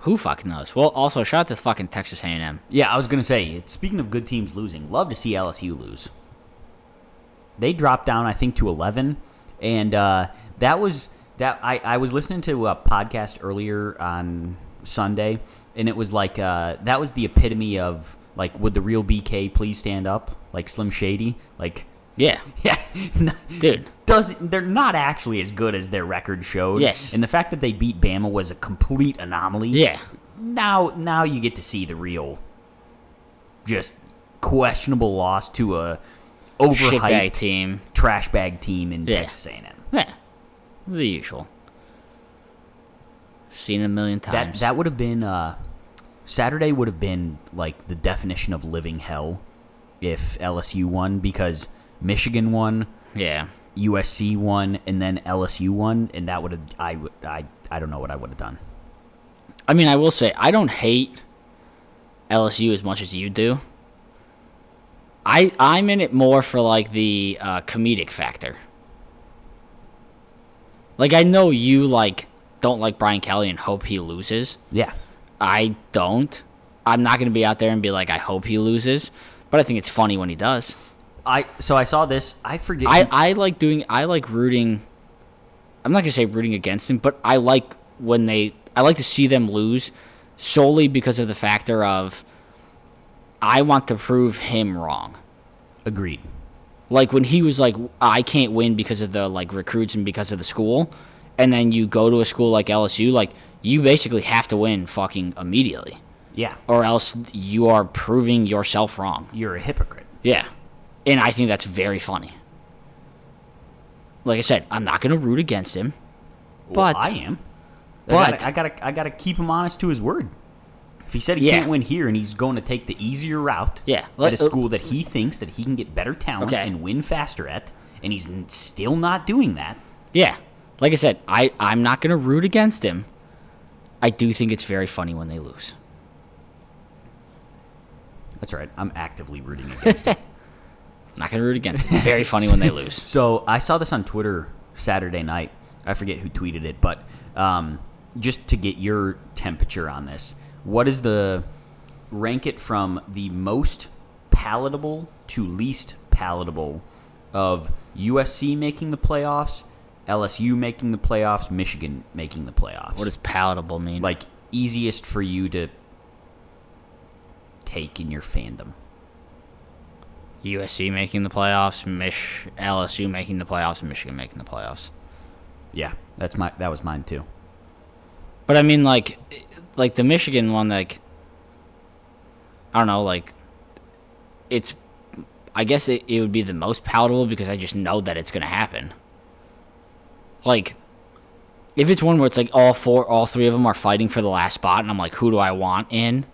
Speaker 2: Who fucking knows? Well, also shout out to fucking Texas A&M.
Speaker 1: Yeah, I was gonna say. Speaking of good teams losing, love to see LSU lose. They dropped down, I think, to eleven, and uh, that was that. I, I was listening to a podcast earlier on Sunday, and it was like uh, that was the epitome of like, would the real BK please stand up? Like Slim Shady, like
Speaker 2: Yeah,
Speaker 1: yeah,
Speaker 2: dude.
Speaker 1: doesn't they're not actually as good as their record showed.
Speaker 2: Yes.
Speaker 1: and the fact that they beat Bama was a complete anomaly.
Speaker 2: Yeah.
Speaker 1: Now, now you get to see the real, just questionable loss to a overhyped
Speaker 2: team.
Speaker 1: trash bag team in
Speaker 2: Yeah.
Speaker 1: Texas A&M.
Speaker 2: Yeah, the usual. Seen it a million
Speaker 1: That
Speaker 2: times.
Speaker 1: that would have been uh, Saturday would have been like the definition of living hell if LSU won because Michigan won,
Speaker 2: yeah.
Speaker 1: USC won, and then LSU won, and that would have I would I I don't know what I would have done.
Speaker 2: I mean, I will say I don't hate LSU as much as you do. I I'm in it more for like the uh, comedic factor. Like I know you like don't like Brian Kelly and hope he loses.
Speaker 1: Yeah,
Speaker 2: I don't. I'm not going to be out there and be like I hope he loses, but I think it's funny when he does.
Speaker 1: I so I saw this. I forget.
Speaker 2: I, I like doing I like rooting I'm not gonna say rooting against him, but I like when they I like to see them lose solely because of the factor of I want to prove him wrong.
Speaker 1: agreed.
Speaker 2: Like when he was like I can't win because of the like recruits and because of the school and then you go to a school like LSU, like you basically have to win fucking immediately.
Speaker 1: Yeah,
Speaker 2: Or else you are proving yourself wrong.
Speaker 1: you're a hypocrite.
Speaker 2: Yeah. And I think that's very funny. Like I said, I'm not going to root against him.
Speaker 1: Well,
Speaker 2: But-
Speaker 1: I am.
Speaker 2: but-
Speaker 1: I gotta, I gotta, I gotta keep him honest to his word. If he said he
Speaker 2: Yeah.
Speaker 1: can't win here and he's going to take the easier route
Speaker 2: Yeah,
Speaker 1: at a school that he thinks that he can get better talent
Speaker 2: Okay.
Speaker 1: and win faster at, and he's still not doing that.
Speaker 2: Yeah. Like I said, I, I'm not going to root against him. I do think it's very funny when they lose.
Speaker 1: That's right. I'm actively rooting against him.
Speaker 2: Not gonna root against them. Very funny when they lose.
Speaker 1: So I saw this on Twitter Saturday night. I forget who tweeted it, but um, just to get your temperature on this, what is the rank it from the most palatable to least palatable of USC making the playoffs, LSU making the playoffs, Michigan making the playoffs?
Speaker 2: What does palatable mean?
Speaker 1: like easiest for you to take in your fandom?
Speaker 2: USC making the playoffs, Mich LSU making the playoffs, and Michigan making the playoffs.
Speaker 1: Yeah, that's my that was mine too.
Speaker 2: But I mean, like, like the Michigan one, like, I don't know, like, it's, I guess it, it would be the most palatable because I just know that it's gonna happen. Like, if it's one where it's like all four, all three of them are fighting for the last spot, and I'm like, who do I want in?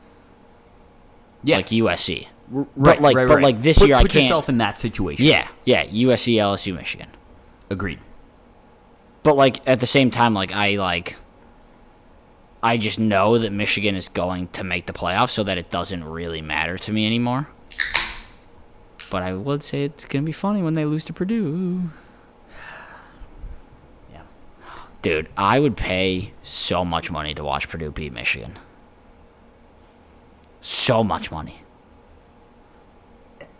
Speaker 1: Yeah,
Speaker 2: Like USC.
Speaker 1: R-
Speaker 2: but like- but like this
Speaker 1: put,
Speaker 2: year I can't- Put
Speaker 1: yourself in that situation.
Speaker 2: Yeah, yeah, USC, LSU, Michigan.
Speaker 1: agreed.
Speaker 2: But like at the same time, like I like I just know that Michigan is going to make the playoffs so that it doesn't really matter to me anymore. But I would say it's gonna be funny when they lose to Purdue.
Speaker 1: Yeah,
Speaker 2: Dude, I would pay so much money to watch Purdue beat Michigan. So much money.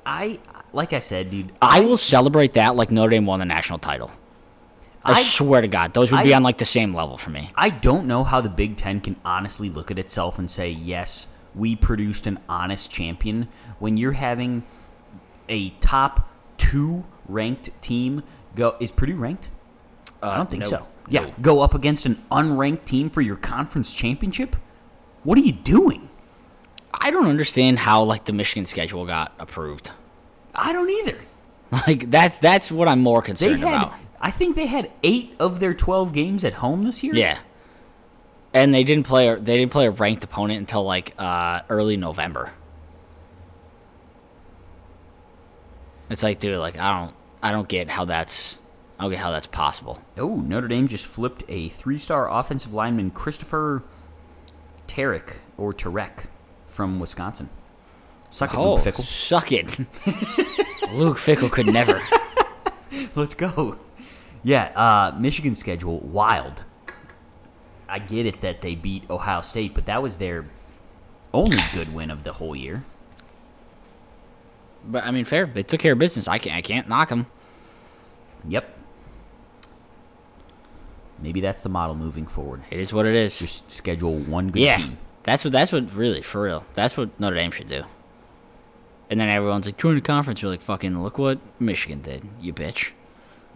Speaker 1: I like I said, dude.
Speaker 2: I will celebrate that like Notre Dame won the national title. I,
Speaker 1: I-
Speaker 2: swear to God, those would be on like the same level for me.
Speaker 1: I don't know how the Big Ten can honestly look at itself and say, yes, we produced an honest champion when you're having a top two ranked team go. Is Purdue ranked? Uh, I don't think
Speaker 2: no.
Speaker 1: so. Yeah,
Speaker 2: No.
Speaker 1: go up against an unranked team for your conference championship. What are you doing?
Speaker 2: I don't understand how like the Michigan schedule got approved.
Speaker 1: I don't either.
Speaker 2: Like that's that's what I'm more concerned
Speaker 1: had,
Speaker 2: about.
Speaker 1: I think they had eight of their twelve games at home this year.
Speaker 2: Yeah. And they didn't play. They didn't play a ranked opponent until like uh, early November. It's like, dude, like I don't, I don't get how that's, I don't get how that's possible.
Speaker 1: Oh, Notre Dame just flipped a three-star offensive lineman, Christopher Terek or Tarek from Wisconsin. Suck it,
Speaker 2: Oh,
Speaker 1: Luke Fickell.
Speaker 2: suck it. Luke Fickell could never.
Speaker 1: Let's go. Yeah, uh, Michigan schedule wild. I get it that they beat Ohio State, but that was their only good win of the whole year.
Speaker 2: But I mean, fair. They took care of business. I can't. I can't knock them.
Speaker 1: Yep. Maybe that's the model moving forward.
Speaker 2: It is what it is.
Speaker 1: Just schedule one good
Speaker 2: yeah,
Speaker 1: team.
Speaker 2: that's what. That's what. Really, for real. That's what Notre Dame should do. And then everyone's like, join the conference. You're like, fucking, look what Michigan did, you bitch.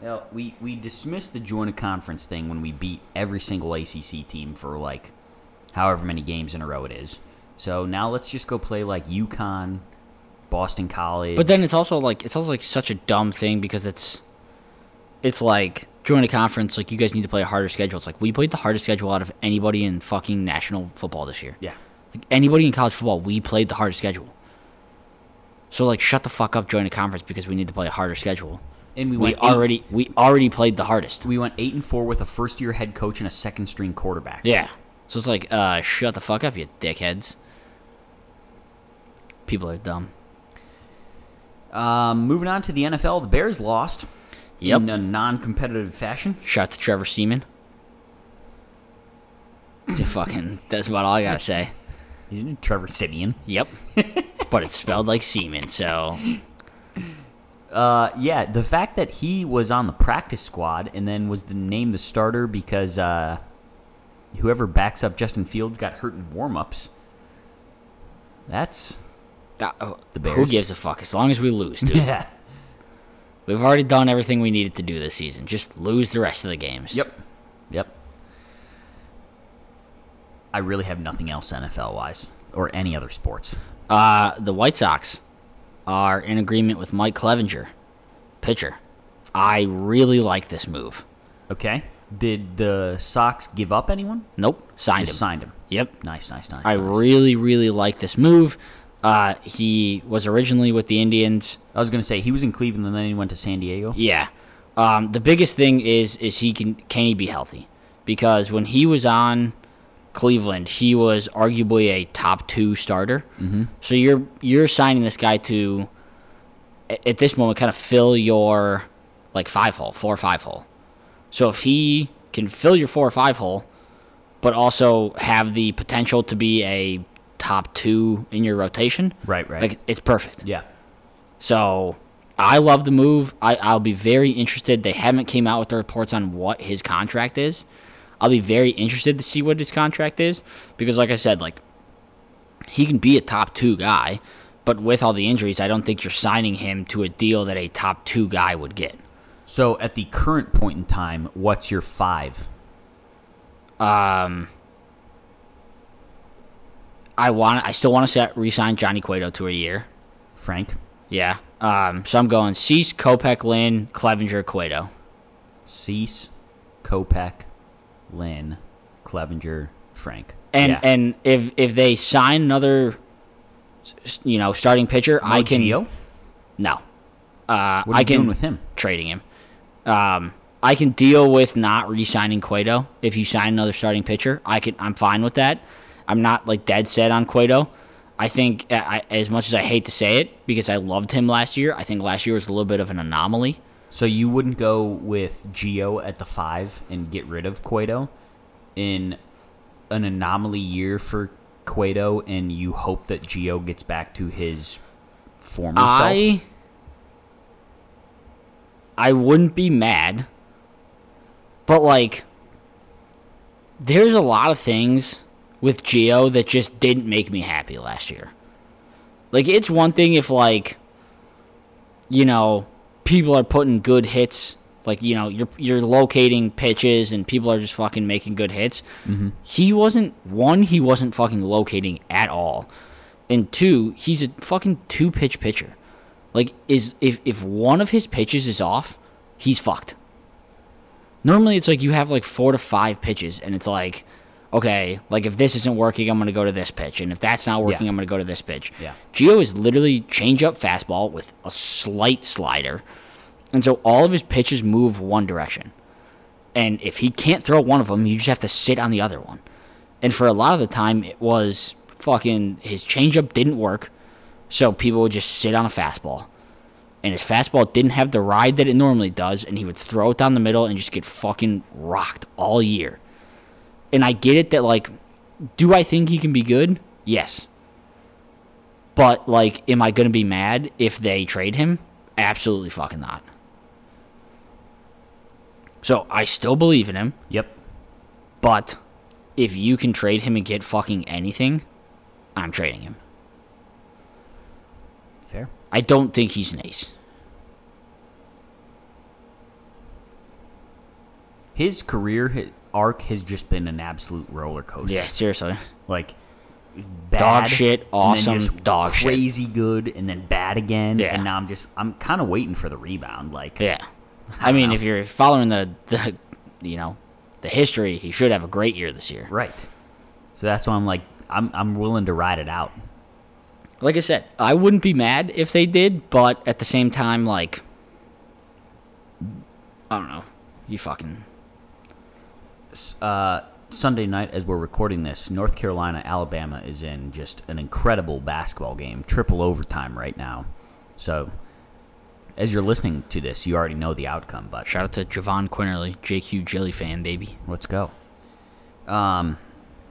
Speaker 1: Well, we, we dismissed the join a conference thing when we beat every single ACC team for like however many games in a row it is. So now let's just go play like UConn, Boston College.
Speaker 2: But then it's also like it's also like such a dumb thing because it's it's like join a conference like you guys need to play a harder schedule. It's like we played the hardest schedule out of anybody in fucking national football this year.
Speaker 1: yeah,
Speaker 2: Like anybody in college football, we played the hardest schedule. So like shut the fuck up, join a conference because we need to play a harder schedule.
Speaker 1: And we
Speaker 2: We
Speaker 1: went eight-
Speaker 2: already we already played the hardest.
Speaker 1: we went eight and four with a first year head coach and a second string quarterback.
Speaker 2: Yeah. So it's like, uh, shut the fuck up, you dickheads. People are dumb.
Speaker 1: Um, moving on to the NFL, the Bears lost
Speaker 2: Yep.
Speaker 1: in a non-competitive fashion.
Speaker 2: Shout to Trevor Seaman. fucking, that's about all I gotta say.
Speaker 1: Isn't it Trevor Siemian?
Speaker 2: Yep. but it's spelled like Seaman, so
Speaker 1: Uh, yeah, the fact that he was on the practice squad and then was the, named the starter because uh, whoever backs up Justin Fields got hurt in warm-ups. That's
Speaker 2: that, oh,
Speaker 1: The Bears.
Speaker 2: who gives a fuck? As long as we lose, dude.
Speaker 1: yeah.
Speaker 2: We've already done everything we needed to do this season. Just lose the rest of the games.
Speaker 1: Yep. Yep. I really have nothing else NFL wise or any other sports.
Speaker 2: Uh, the White Sox are in agreement with Mike Clevinger, pitcher. I really like this move.
Speaker 1: Okay. Did the Sox give up anyone?
Speaker 2: Nope, signed
Speaker 1: Just
Speaker 2: him.
Speaker 1: signed him.
Speaker 2: Yep.
Speaker 1: Nice, nice, nice.
Speaker 2: I
Speaker 1: nice.
Speaker 2: really, really like this move. Uh, he was originally with the Indians.
Speaker 1: I was gonna say he was in Cleveland and then he went to San Diego.
Speaker 2: Yeah. Um, the biggest thing is is he can can he be healthy? Because when he was on Cleveland, he was arguably a top two starter. Mm-hmm. So you're you're signing this guy to at this moment kind of fill your like five hole, four or five hole. So if he can fill your four or five hole, but also have the potential to be a top two in your rotation,
Speaker 1: Right, right.
Speaker 2: like it's perfect.
Speaker 1: Yeah.
Speaker 2: So I love the move. I, I'll be very interested. They haven't came out with the reports on what his contract is. I'll be very interested to see what his contract is because, like I said, like he can be a top two guy, but with all the injuries, I don't think you're signing him to a deal that a top two guy would get.
Speaker 1: So at the current point in time, what's your five?
Speaker 2: Um, I want. I still want to re-sign Johnny Cueto to a year.
Speaker 1: Frank,
Speaker 2: Yeah. Um, so I'm going Cease, Kopech, Lynn, Clevinger, Cueto.
Speaker 1: Cease, Kopech, Lynn, Clevinger, Frank.
Speaker 2: And
Speaker 1: yeah.
Speaker 2: and if if they sign another, you know, starting pitcher,
Speaker 1: No
Speaker 2: I can no. Uh,
Speaker 1: What are
Speaker 2: I can
Speaker 1: doing with him?
Speaker 2: trading him. Um, I can deal with not re-signing Cueto if you sign another starting pitcher. I can. I'm fine with that. I'm not like dead set on Cueto. I think, I, as much as I hate to say it, because I loved him last year, I think last year was a little bit of an anomaly.
Speaker 1: So you wouldn't go with Gio at the five and get rid of Cueto in an anomaly year for Cueto, and you hope that Gio gets back to his former self.
Speaker 2: I I wouldn't be mad, but like, there's a lot of things with Gio that just didn't make me happy last year. Like, it's one thing if like, you know, people are putting good hits. Like you know, you're you're locating pitches and people are just fucking making good hits. Mm-hmm. He wasn't one. He wasn't fucking locating at all, and two, he's a fucking two pitch pitcher. Like is if if one of his pitches is off, he's fucked. Normally it's like you have like four to five pitches and it's like okay, like if this isn't working, I'm gonna go to this pitch, and if that's not working,
Speaker 1: Yeah.
Speaker 2: I'm gonna go to this pitch.
Speaker 1: Yeah.
Speaker 2: Gio is literally change up fastball with a slight slider. And so all of his pitches move one direction. And if he can't throw one of them, you just have to sit on the other one. And for a lot of the time, it was fucking his changeup didn't work, so people would just sit on a fastball. And his fastball didn't have the ride that it normally does, and he would throw it down the middle and just get fucking rocked all year. And I get it that, like, do I think he can be good? Yes. But, like, am I going to be mad if they trade him? Absolutely fucking not. So I still believe in him.
Speaker 1: Yep.
Speaker 2: But if you can trade him and get fucking anything, I'm trading him.
Speaker 1: Fair.
Speaker 2: I don't think he's an ace.
Speaker 1: His career arc has just been an absolute roller coaster.
Speaker 2: Yeah, seriously.
Speaker 1: Like bad,
Speaker 2: Dog shit, awesome, dog shit.
Speaker 1: crazy good, and then bad again.
Speaker 2: Yeah.
Speaker 1: And now I'm just I'm kind of waiting for the rebound. Like
Speaker 2: Yeah. I mean,
Speaker 1: know.
Speaker 2: if you're following the, the, you know, the history, he should have a great year this year.
Speaker 1: right. So that's why I'm like I'm I'm willing to ride it out.
Speaker 2: Like I said, I wouldn't be mad if they did, but at the same time, like, I don't know. You fucking.
Speaker 1: Uh, Sunday night, as we're recording this, North Carolina, Alabama is in just an incredible basketball game, triple overtime right now. So, as you're listening to this, you already know the outcome, but
Speaker 2: Shout out to Jahvon Quinerly, JQ Jelly fan, baby.
Speaker 1: let's go. Um,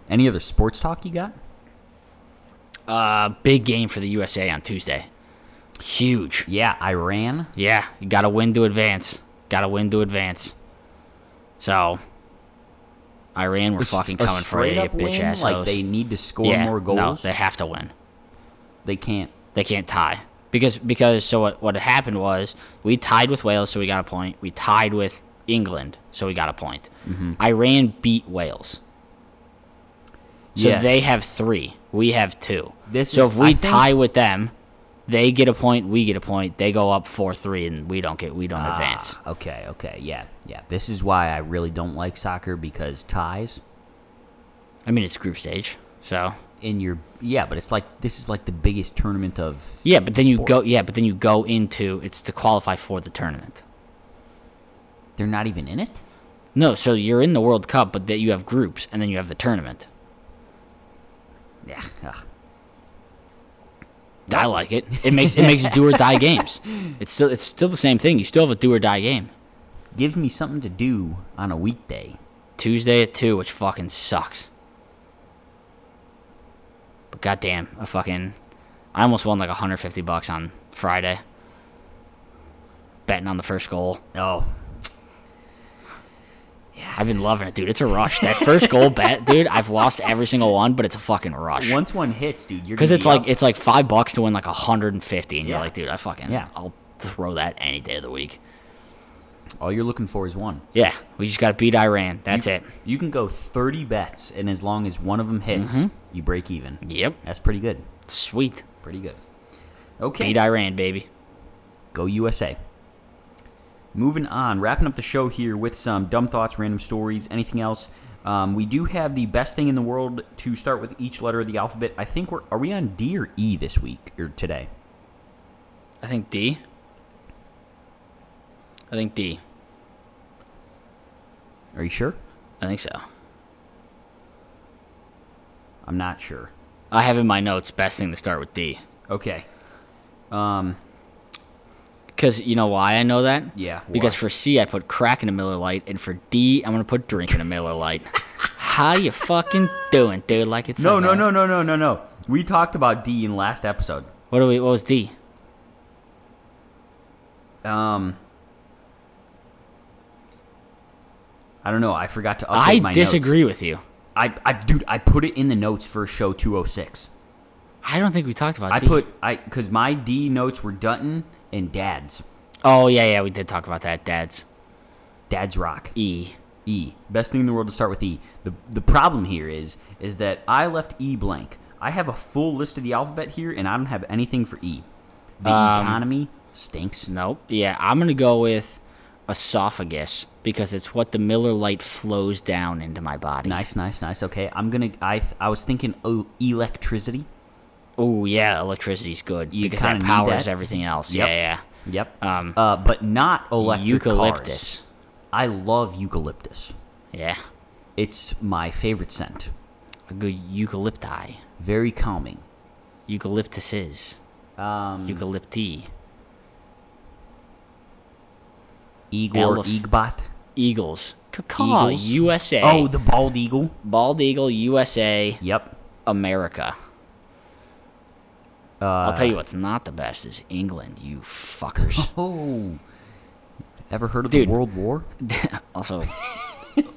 Speaker 1: any other sports talk you got?
Speaker 2: Uh, big game for the USA on Tuesday. Huge.
Speaker 1: Yeah, Iran.
Speaker 2: Yeah, you got to win to advance. Got to win to advance. So, Iran, we're fucking
Speaker 1: A
Speaker 2: coming for a bitch
Speaker 1: win?
Speaker 2: ass
Speaker 1: Like
Speaker 2: hoes.
Speaker 1: they need to score
Speaker 2: yeah,
Speaker 1: more goals.
Speaker 2: No, they have to win.
Speaker 1: they can't.
Speaker 2: They can't tie because because so what what happened was we tied with Wales, so we got a point. We tied with England, so we got a point.
Speaker 1: Mm-hmm.
Speaker 2: Iran beat Wales, so
Speaker 1: Yeah.
Speaker 2: they have three. We have two.
Speaker 1: This
Speaker 2: so
Speaker 1: is-
Speaker 2: if we
Speaker 1: I think-
Speaker 2: tie with them, they get a point. We get a point. They go up four three, and we don't get we don't advance.
Speaker 1: Ah, okay, okay, yeah, yeah. This is why I really don't like soccer because ties
Speaker 2: I mean, it's group stage, so
Speaker 1: in your yeah, but it's like this is like the biggest tournament of
Speaker 2: yeah. But then you go yeah, but then you go into it's to qualify for the tournament.
Speaker 1: They're not even in it.
Speaker 2: No, so you're in the World Cup, but that you have groups, and then you have the tournament.
Speaker 1: Yeah. ugh.
Speaker 2: I like it. It makes it makes do or die games. It's still it's still the same thing. You still have a do or die game.
Speaker 1: Give me something to do on a weekday.
Speaker 2: Tuesday at two, which fucking sucks. But goddamn, I fucking I almost won like 150 bucks on Friday. Betting on the first goal.
Speaker 1: Oh,
Speaker 2: I've been loving it, dude. It's a rush. That first goal bet, dude. I've lost every single one, but it's a fucking rush.
Speaker 1: once one hits, dude, you're
Speaker 2: Because it's
Speaker 1: be
Speaker 2: like
Speaker 1: up.
Speaker 2: it's like five bucks to win like 150, and you're like, dude, I fucking
Speaker 1: Yeah.
Speaker 2: I'll throw that any day of the week.
Speaker 1: all you're looking for is one.
Speaker 2: Yeah, we just got to beat Iran. That's
Speaker 1: you,
Speaker 2: it.
Speaker 1: You can go 30 bets, and as long as one of them hits,
Speaker 2: Mm-hmm.
Speaker 1: you break even.
Speaker 2: Yep,
Speaker 1: That's pretty good.
Speaker 2: sweet.
Speaker 1: Pretty good. Okay.
Speaker 2: Beat Iran, baby.
Speaker 1: Go USA. Moving on, wrapping up the show here with some dumb thoughts, random stories, anything else. Um, we do have the best thing in the world to start with each letter of the alphabet. I think we're are we on D or E this week or today?
Speaker 2: I think D. I think D.
Speaker 1: Are you sure?
Speaker 2: I think so.
Speaker 1: I'm not sure.
Speaker 2: I have in my notes best thing to start with D.
Speaker 1: Okay. Um.
Speaker 2: Because you know why I know that?
Speaker 1: Yeah,
Speaker 2: Because for C I put crack in a Miller Lite, and for D I'm gonna put drink in a Miller Lite. How you fucking doing, dude? Like it's
Speaker 1: No,
Speaker 2: like
Speaker 1: no, no, no, no, no, no. We talked about D in last episode.
Speaker 2: What do we? What was D?
Speaker 1: Um. I don't know. I forgot to update
Speaker 2: I
Speaker 1: my
Speaker 2: disagree with you.
Speaker 1: I, I, dude, I put it in the notes for show 206.
Speaker 2: I don't think we talked about.
Speaker 1: I
Speaker 2: D.
Speaker 1: put I because my D notes were Dutton and Dad's.
Speaker 2: Oh yeah, yeah, we did talk about that. Dad's
Speaker 1: Dad's Rock.
Speaker 2: E.
Speaker 1: E. Best thing in the world to start with E. The the problem here is is that I left E blank. I have a full list of the alphabet here, and I don't have anything for E. The
Speaker 2: Um,
Speaker 1: economy stinks.
Speaker 2: Nope. Yeah, I'm gonna go with esophagus because it's what the Miller Lite flows down into my body.
Speaker 1: Nice, nice, nice. Okay, I'm gonna. I I was thinking electricity.
Speaker 2: Oh yeah, electricity's good
Speaker 1: You
Speaker 2: because that
Speaker 1: kinda need
Speaker 2: powers
Speaker 1: that.
Speaker 2: everything else.
Speaker 1: Yep.
Speaker 2: Yeah, yeah.
Speaker 1: Yep.
Speaker 2: Um,
Speaker 1: uh, but not electric
Speaker 2: eucalyptus.
Speaker 1: cars. I love eucalyptus.
Speaker 2: Yeah,
Speaker 1: It's my favorite scent.
Speaker 2: a good eucalypti.
Speaker 1: Very calming.
Speaker 2: Eucalyptuses.
Speaker 1: Um,
Speaker 2: Eucalypti.
Speaker 1: Igor
Speaker 2: Elef-
Speaker 1: Egbot.
Speaker 2: Eagles. Caw,
Speaker 1: Eagles.
Speaker 2: USA.
Speaker 1: Oh, the bald eagle.
Speaker 2: Bald Eagle, USA,
Speaker 1: Yep.
Speaker 2: America.
Speaker 1: Uh,
Speaker 2: I'll tell you what's not the best is England, you fuckers.
Speaker 1: Oh. Ever heard of
Speaker 2: Dude.
Speaker 1: the World War?
Speaker 2: also,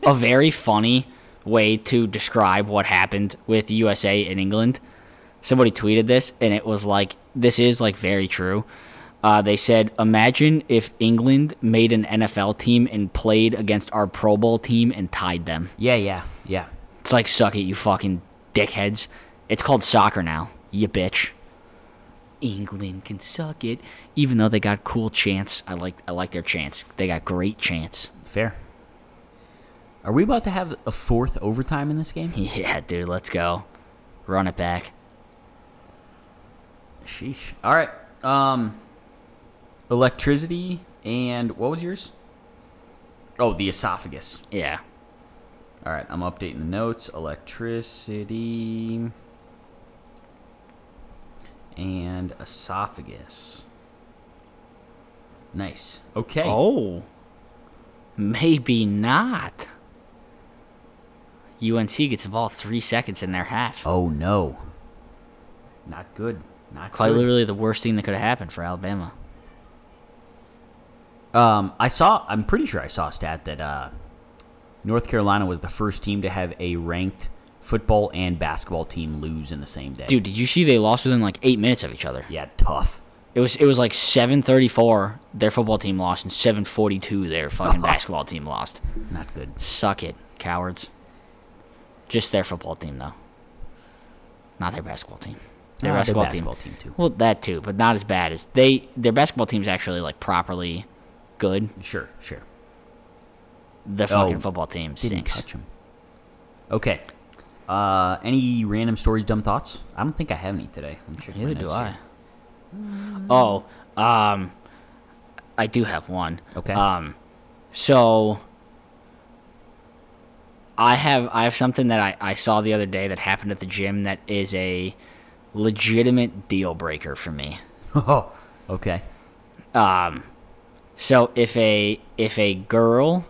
Speaker 2: a very funny way to describe what happened with USA and England. Somebody tweeted this, and it was like, this is like very true. Uh, they said, imagine if England made an NFL team and played against our Pro Bowl team and tied them.
Speaker 1: Yeah, yeah, yeah.
Speaker 2: It's like, suck it, you fucking dickheads. It's called soccer now, you bitch. England can suck it, even though they got cool chance, I like, I like their chance. They got great chance.
Speaker 1: Fair. Are we about to have a fourth overtime in this game?
Speaker 2: Yeah, dude, let's go. Run it back.
Speaker 1: Sheesh. All right. Um, electricity and what was yours? Oh, the esophagus.
Speaker 2: Yeah.
Speaker 1: All right, I'm updating the notes. Electricity and esophagus. Nice. Okay.
Speaker 2: Oh. Maybe not. UNC gets the ball three seconds in their half.
Speaker 1: Oh no. Not good. Not
Speaker 2: Quite
Speaker 1: good.
Speaker 2: literally the worst thing that could have happened for Alabama.
Speaker 1: Um, I saw. I'm pretty sure I saw a stat that uh, North Carolina was the first team to have a ranked football and basketball team lose in the same day.
Speaker 2: Dude, did you see they lost within like eight minutes of each other?
Speaker 1: Yeah, tough.
Speaker 2: It was it was like seven thirty four their football team lost and seven forty two their fucking basketball team lost.
Speaker 1: Not good.
Speaker 2: Suck it, cowards. Just their football team though. Not their basketball team. Their basketball,
Speaker 1: basketball
Speaker 2: team.
Speaker 1: team, too.
Speaker 2: Well, that too, but not as bad as they. Their basketball team's actually like properly good.
Speaker 1: Sure, sure.
Speaker 2: The fucking
Speaker 1: Oh,
Speaker 2: football team
Speaker 1: Didn't
Speaker 2: stinks.
Speaker 1: touch him. Okay. Uh, any random stories, dumb thoughts? I don't think I have any today. Let me check
Speaker 2: Neither do I.
Speaker 1: here.
Speaker 2: Oh, um, I do have one.
Speaker 1: Okay.
Speaker 2: Um, so I have I have something that I, I saw the other day that happened at the gym that is a legitimate deal breaker for me.
Speaker 1: Oh, okay.
Speaker 2: Um, so if a if a girl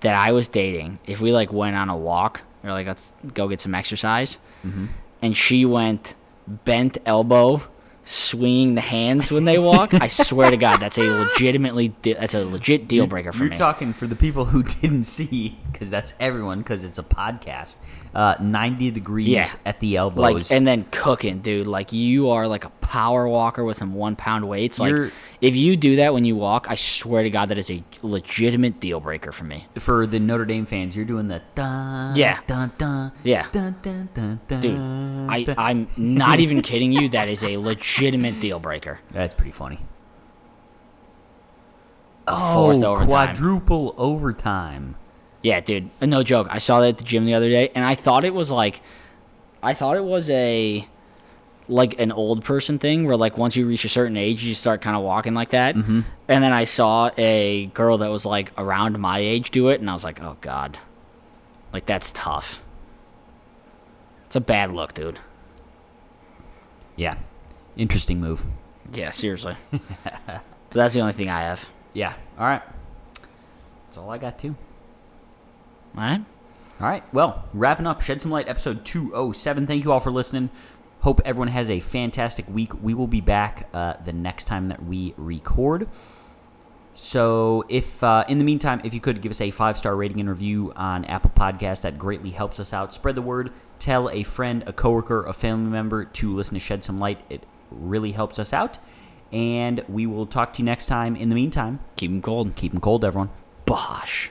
Speaker 2: that I was dating, if we like went on a walk or like let's go get some exercise, mm-hmm. and she went bent elbow, swinging the hands when they walk, I swear to God, that's a legitimately de- that's a legit deal breaker for me.
Speaker 1: You're
Speaker 2: me.
Speaker 1: talking for the people who didn't see, because that's everyone, because it's a podcast. Uh, 90 degrees
Speaker 2: Yeah.
Speaker 1: at the elbows.
Speaker 2: like and then cooking, dude. Like you are like a power walker with some one pound weights. Like
Speaker 1: You're-
Speaker 2: if you do that when you walk, I swear to God, that is a legitimate deal breaker for me.
Speaker 1: for the Notre Dame fans, you're doing the dun,
Speaker 2: Yeah.
Speaker 1: dun, dun,
Speaker 2: Yeah.
Speaker 1: dun, dun, dun, dun,
Speaker 2: Dude, I, I'm not even kidding you. That is a legitimate deal breaker.
Speaker 1: That's pretty funny.
Speaker 2: Fourth
Speaker 1: oh,
Speaker 2: overtime.
Speaker 1: quadruple overtime.
Speaker 2: Yeah, dude. No joke. I saw that at the gym the other day, and I thought it was like, I thought it was a, like an old person thing where like once you reach a certain age, you start kind of walking like that. Mm-hmm. And then I saw a girl that was like around my age do it, and I was like, oh god, like that's tough. It's a bad look, dude.
Speaker 1: Yeah. Interesting move.
Speaker 2: Yeah, seriously. but that's the only thing I have.
Speaker 1: Yeah. All right. That's all I got, too.
Speaker 2: All right.
Speaker 1: All right. Well, wrapping up Shed Some Lite episode 207. Thank you all for listening. Hope everyone has a fantastic week. We will be back uh, the next time that we record. So, if uh, in the meantime, if you could give us a five star rating and review on Apple Podcasts, that greatly helps us out. Spread the word. Tell a friend, a coworker, a family member to listen to Shed Some Lite. It really helps us out. And we will talk to you next time. In the meantime,
Speaker 2: Keep them cold.
Speaker 1: keep them cold, everyone.
Speaker 2: Bosh.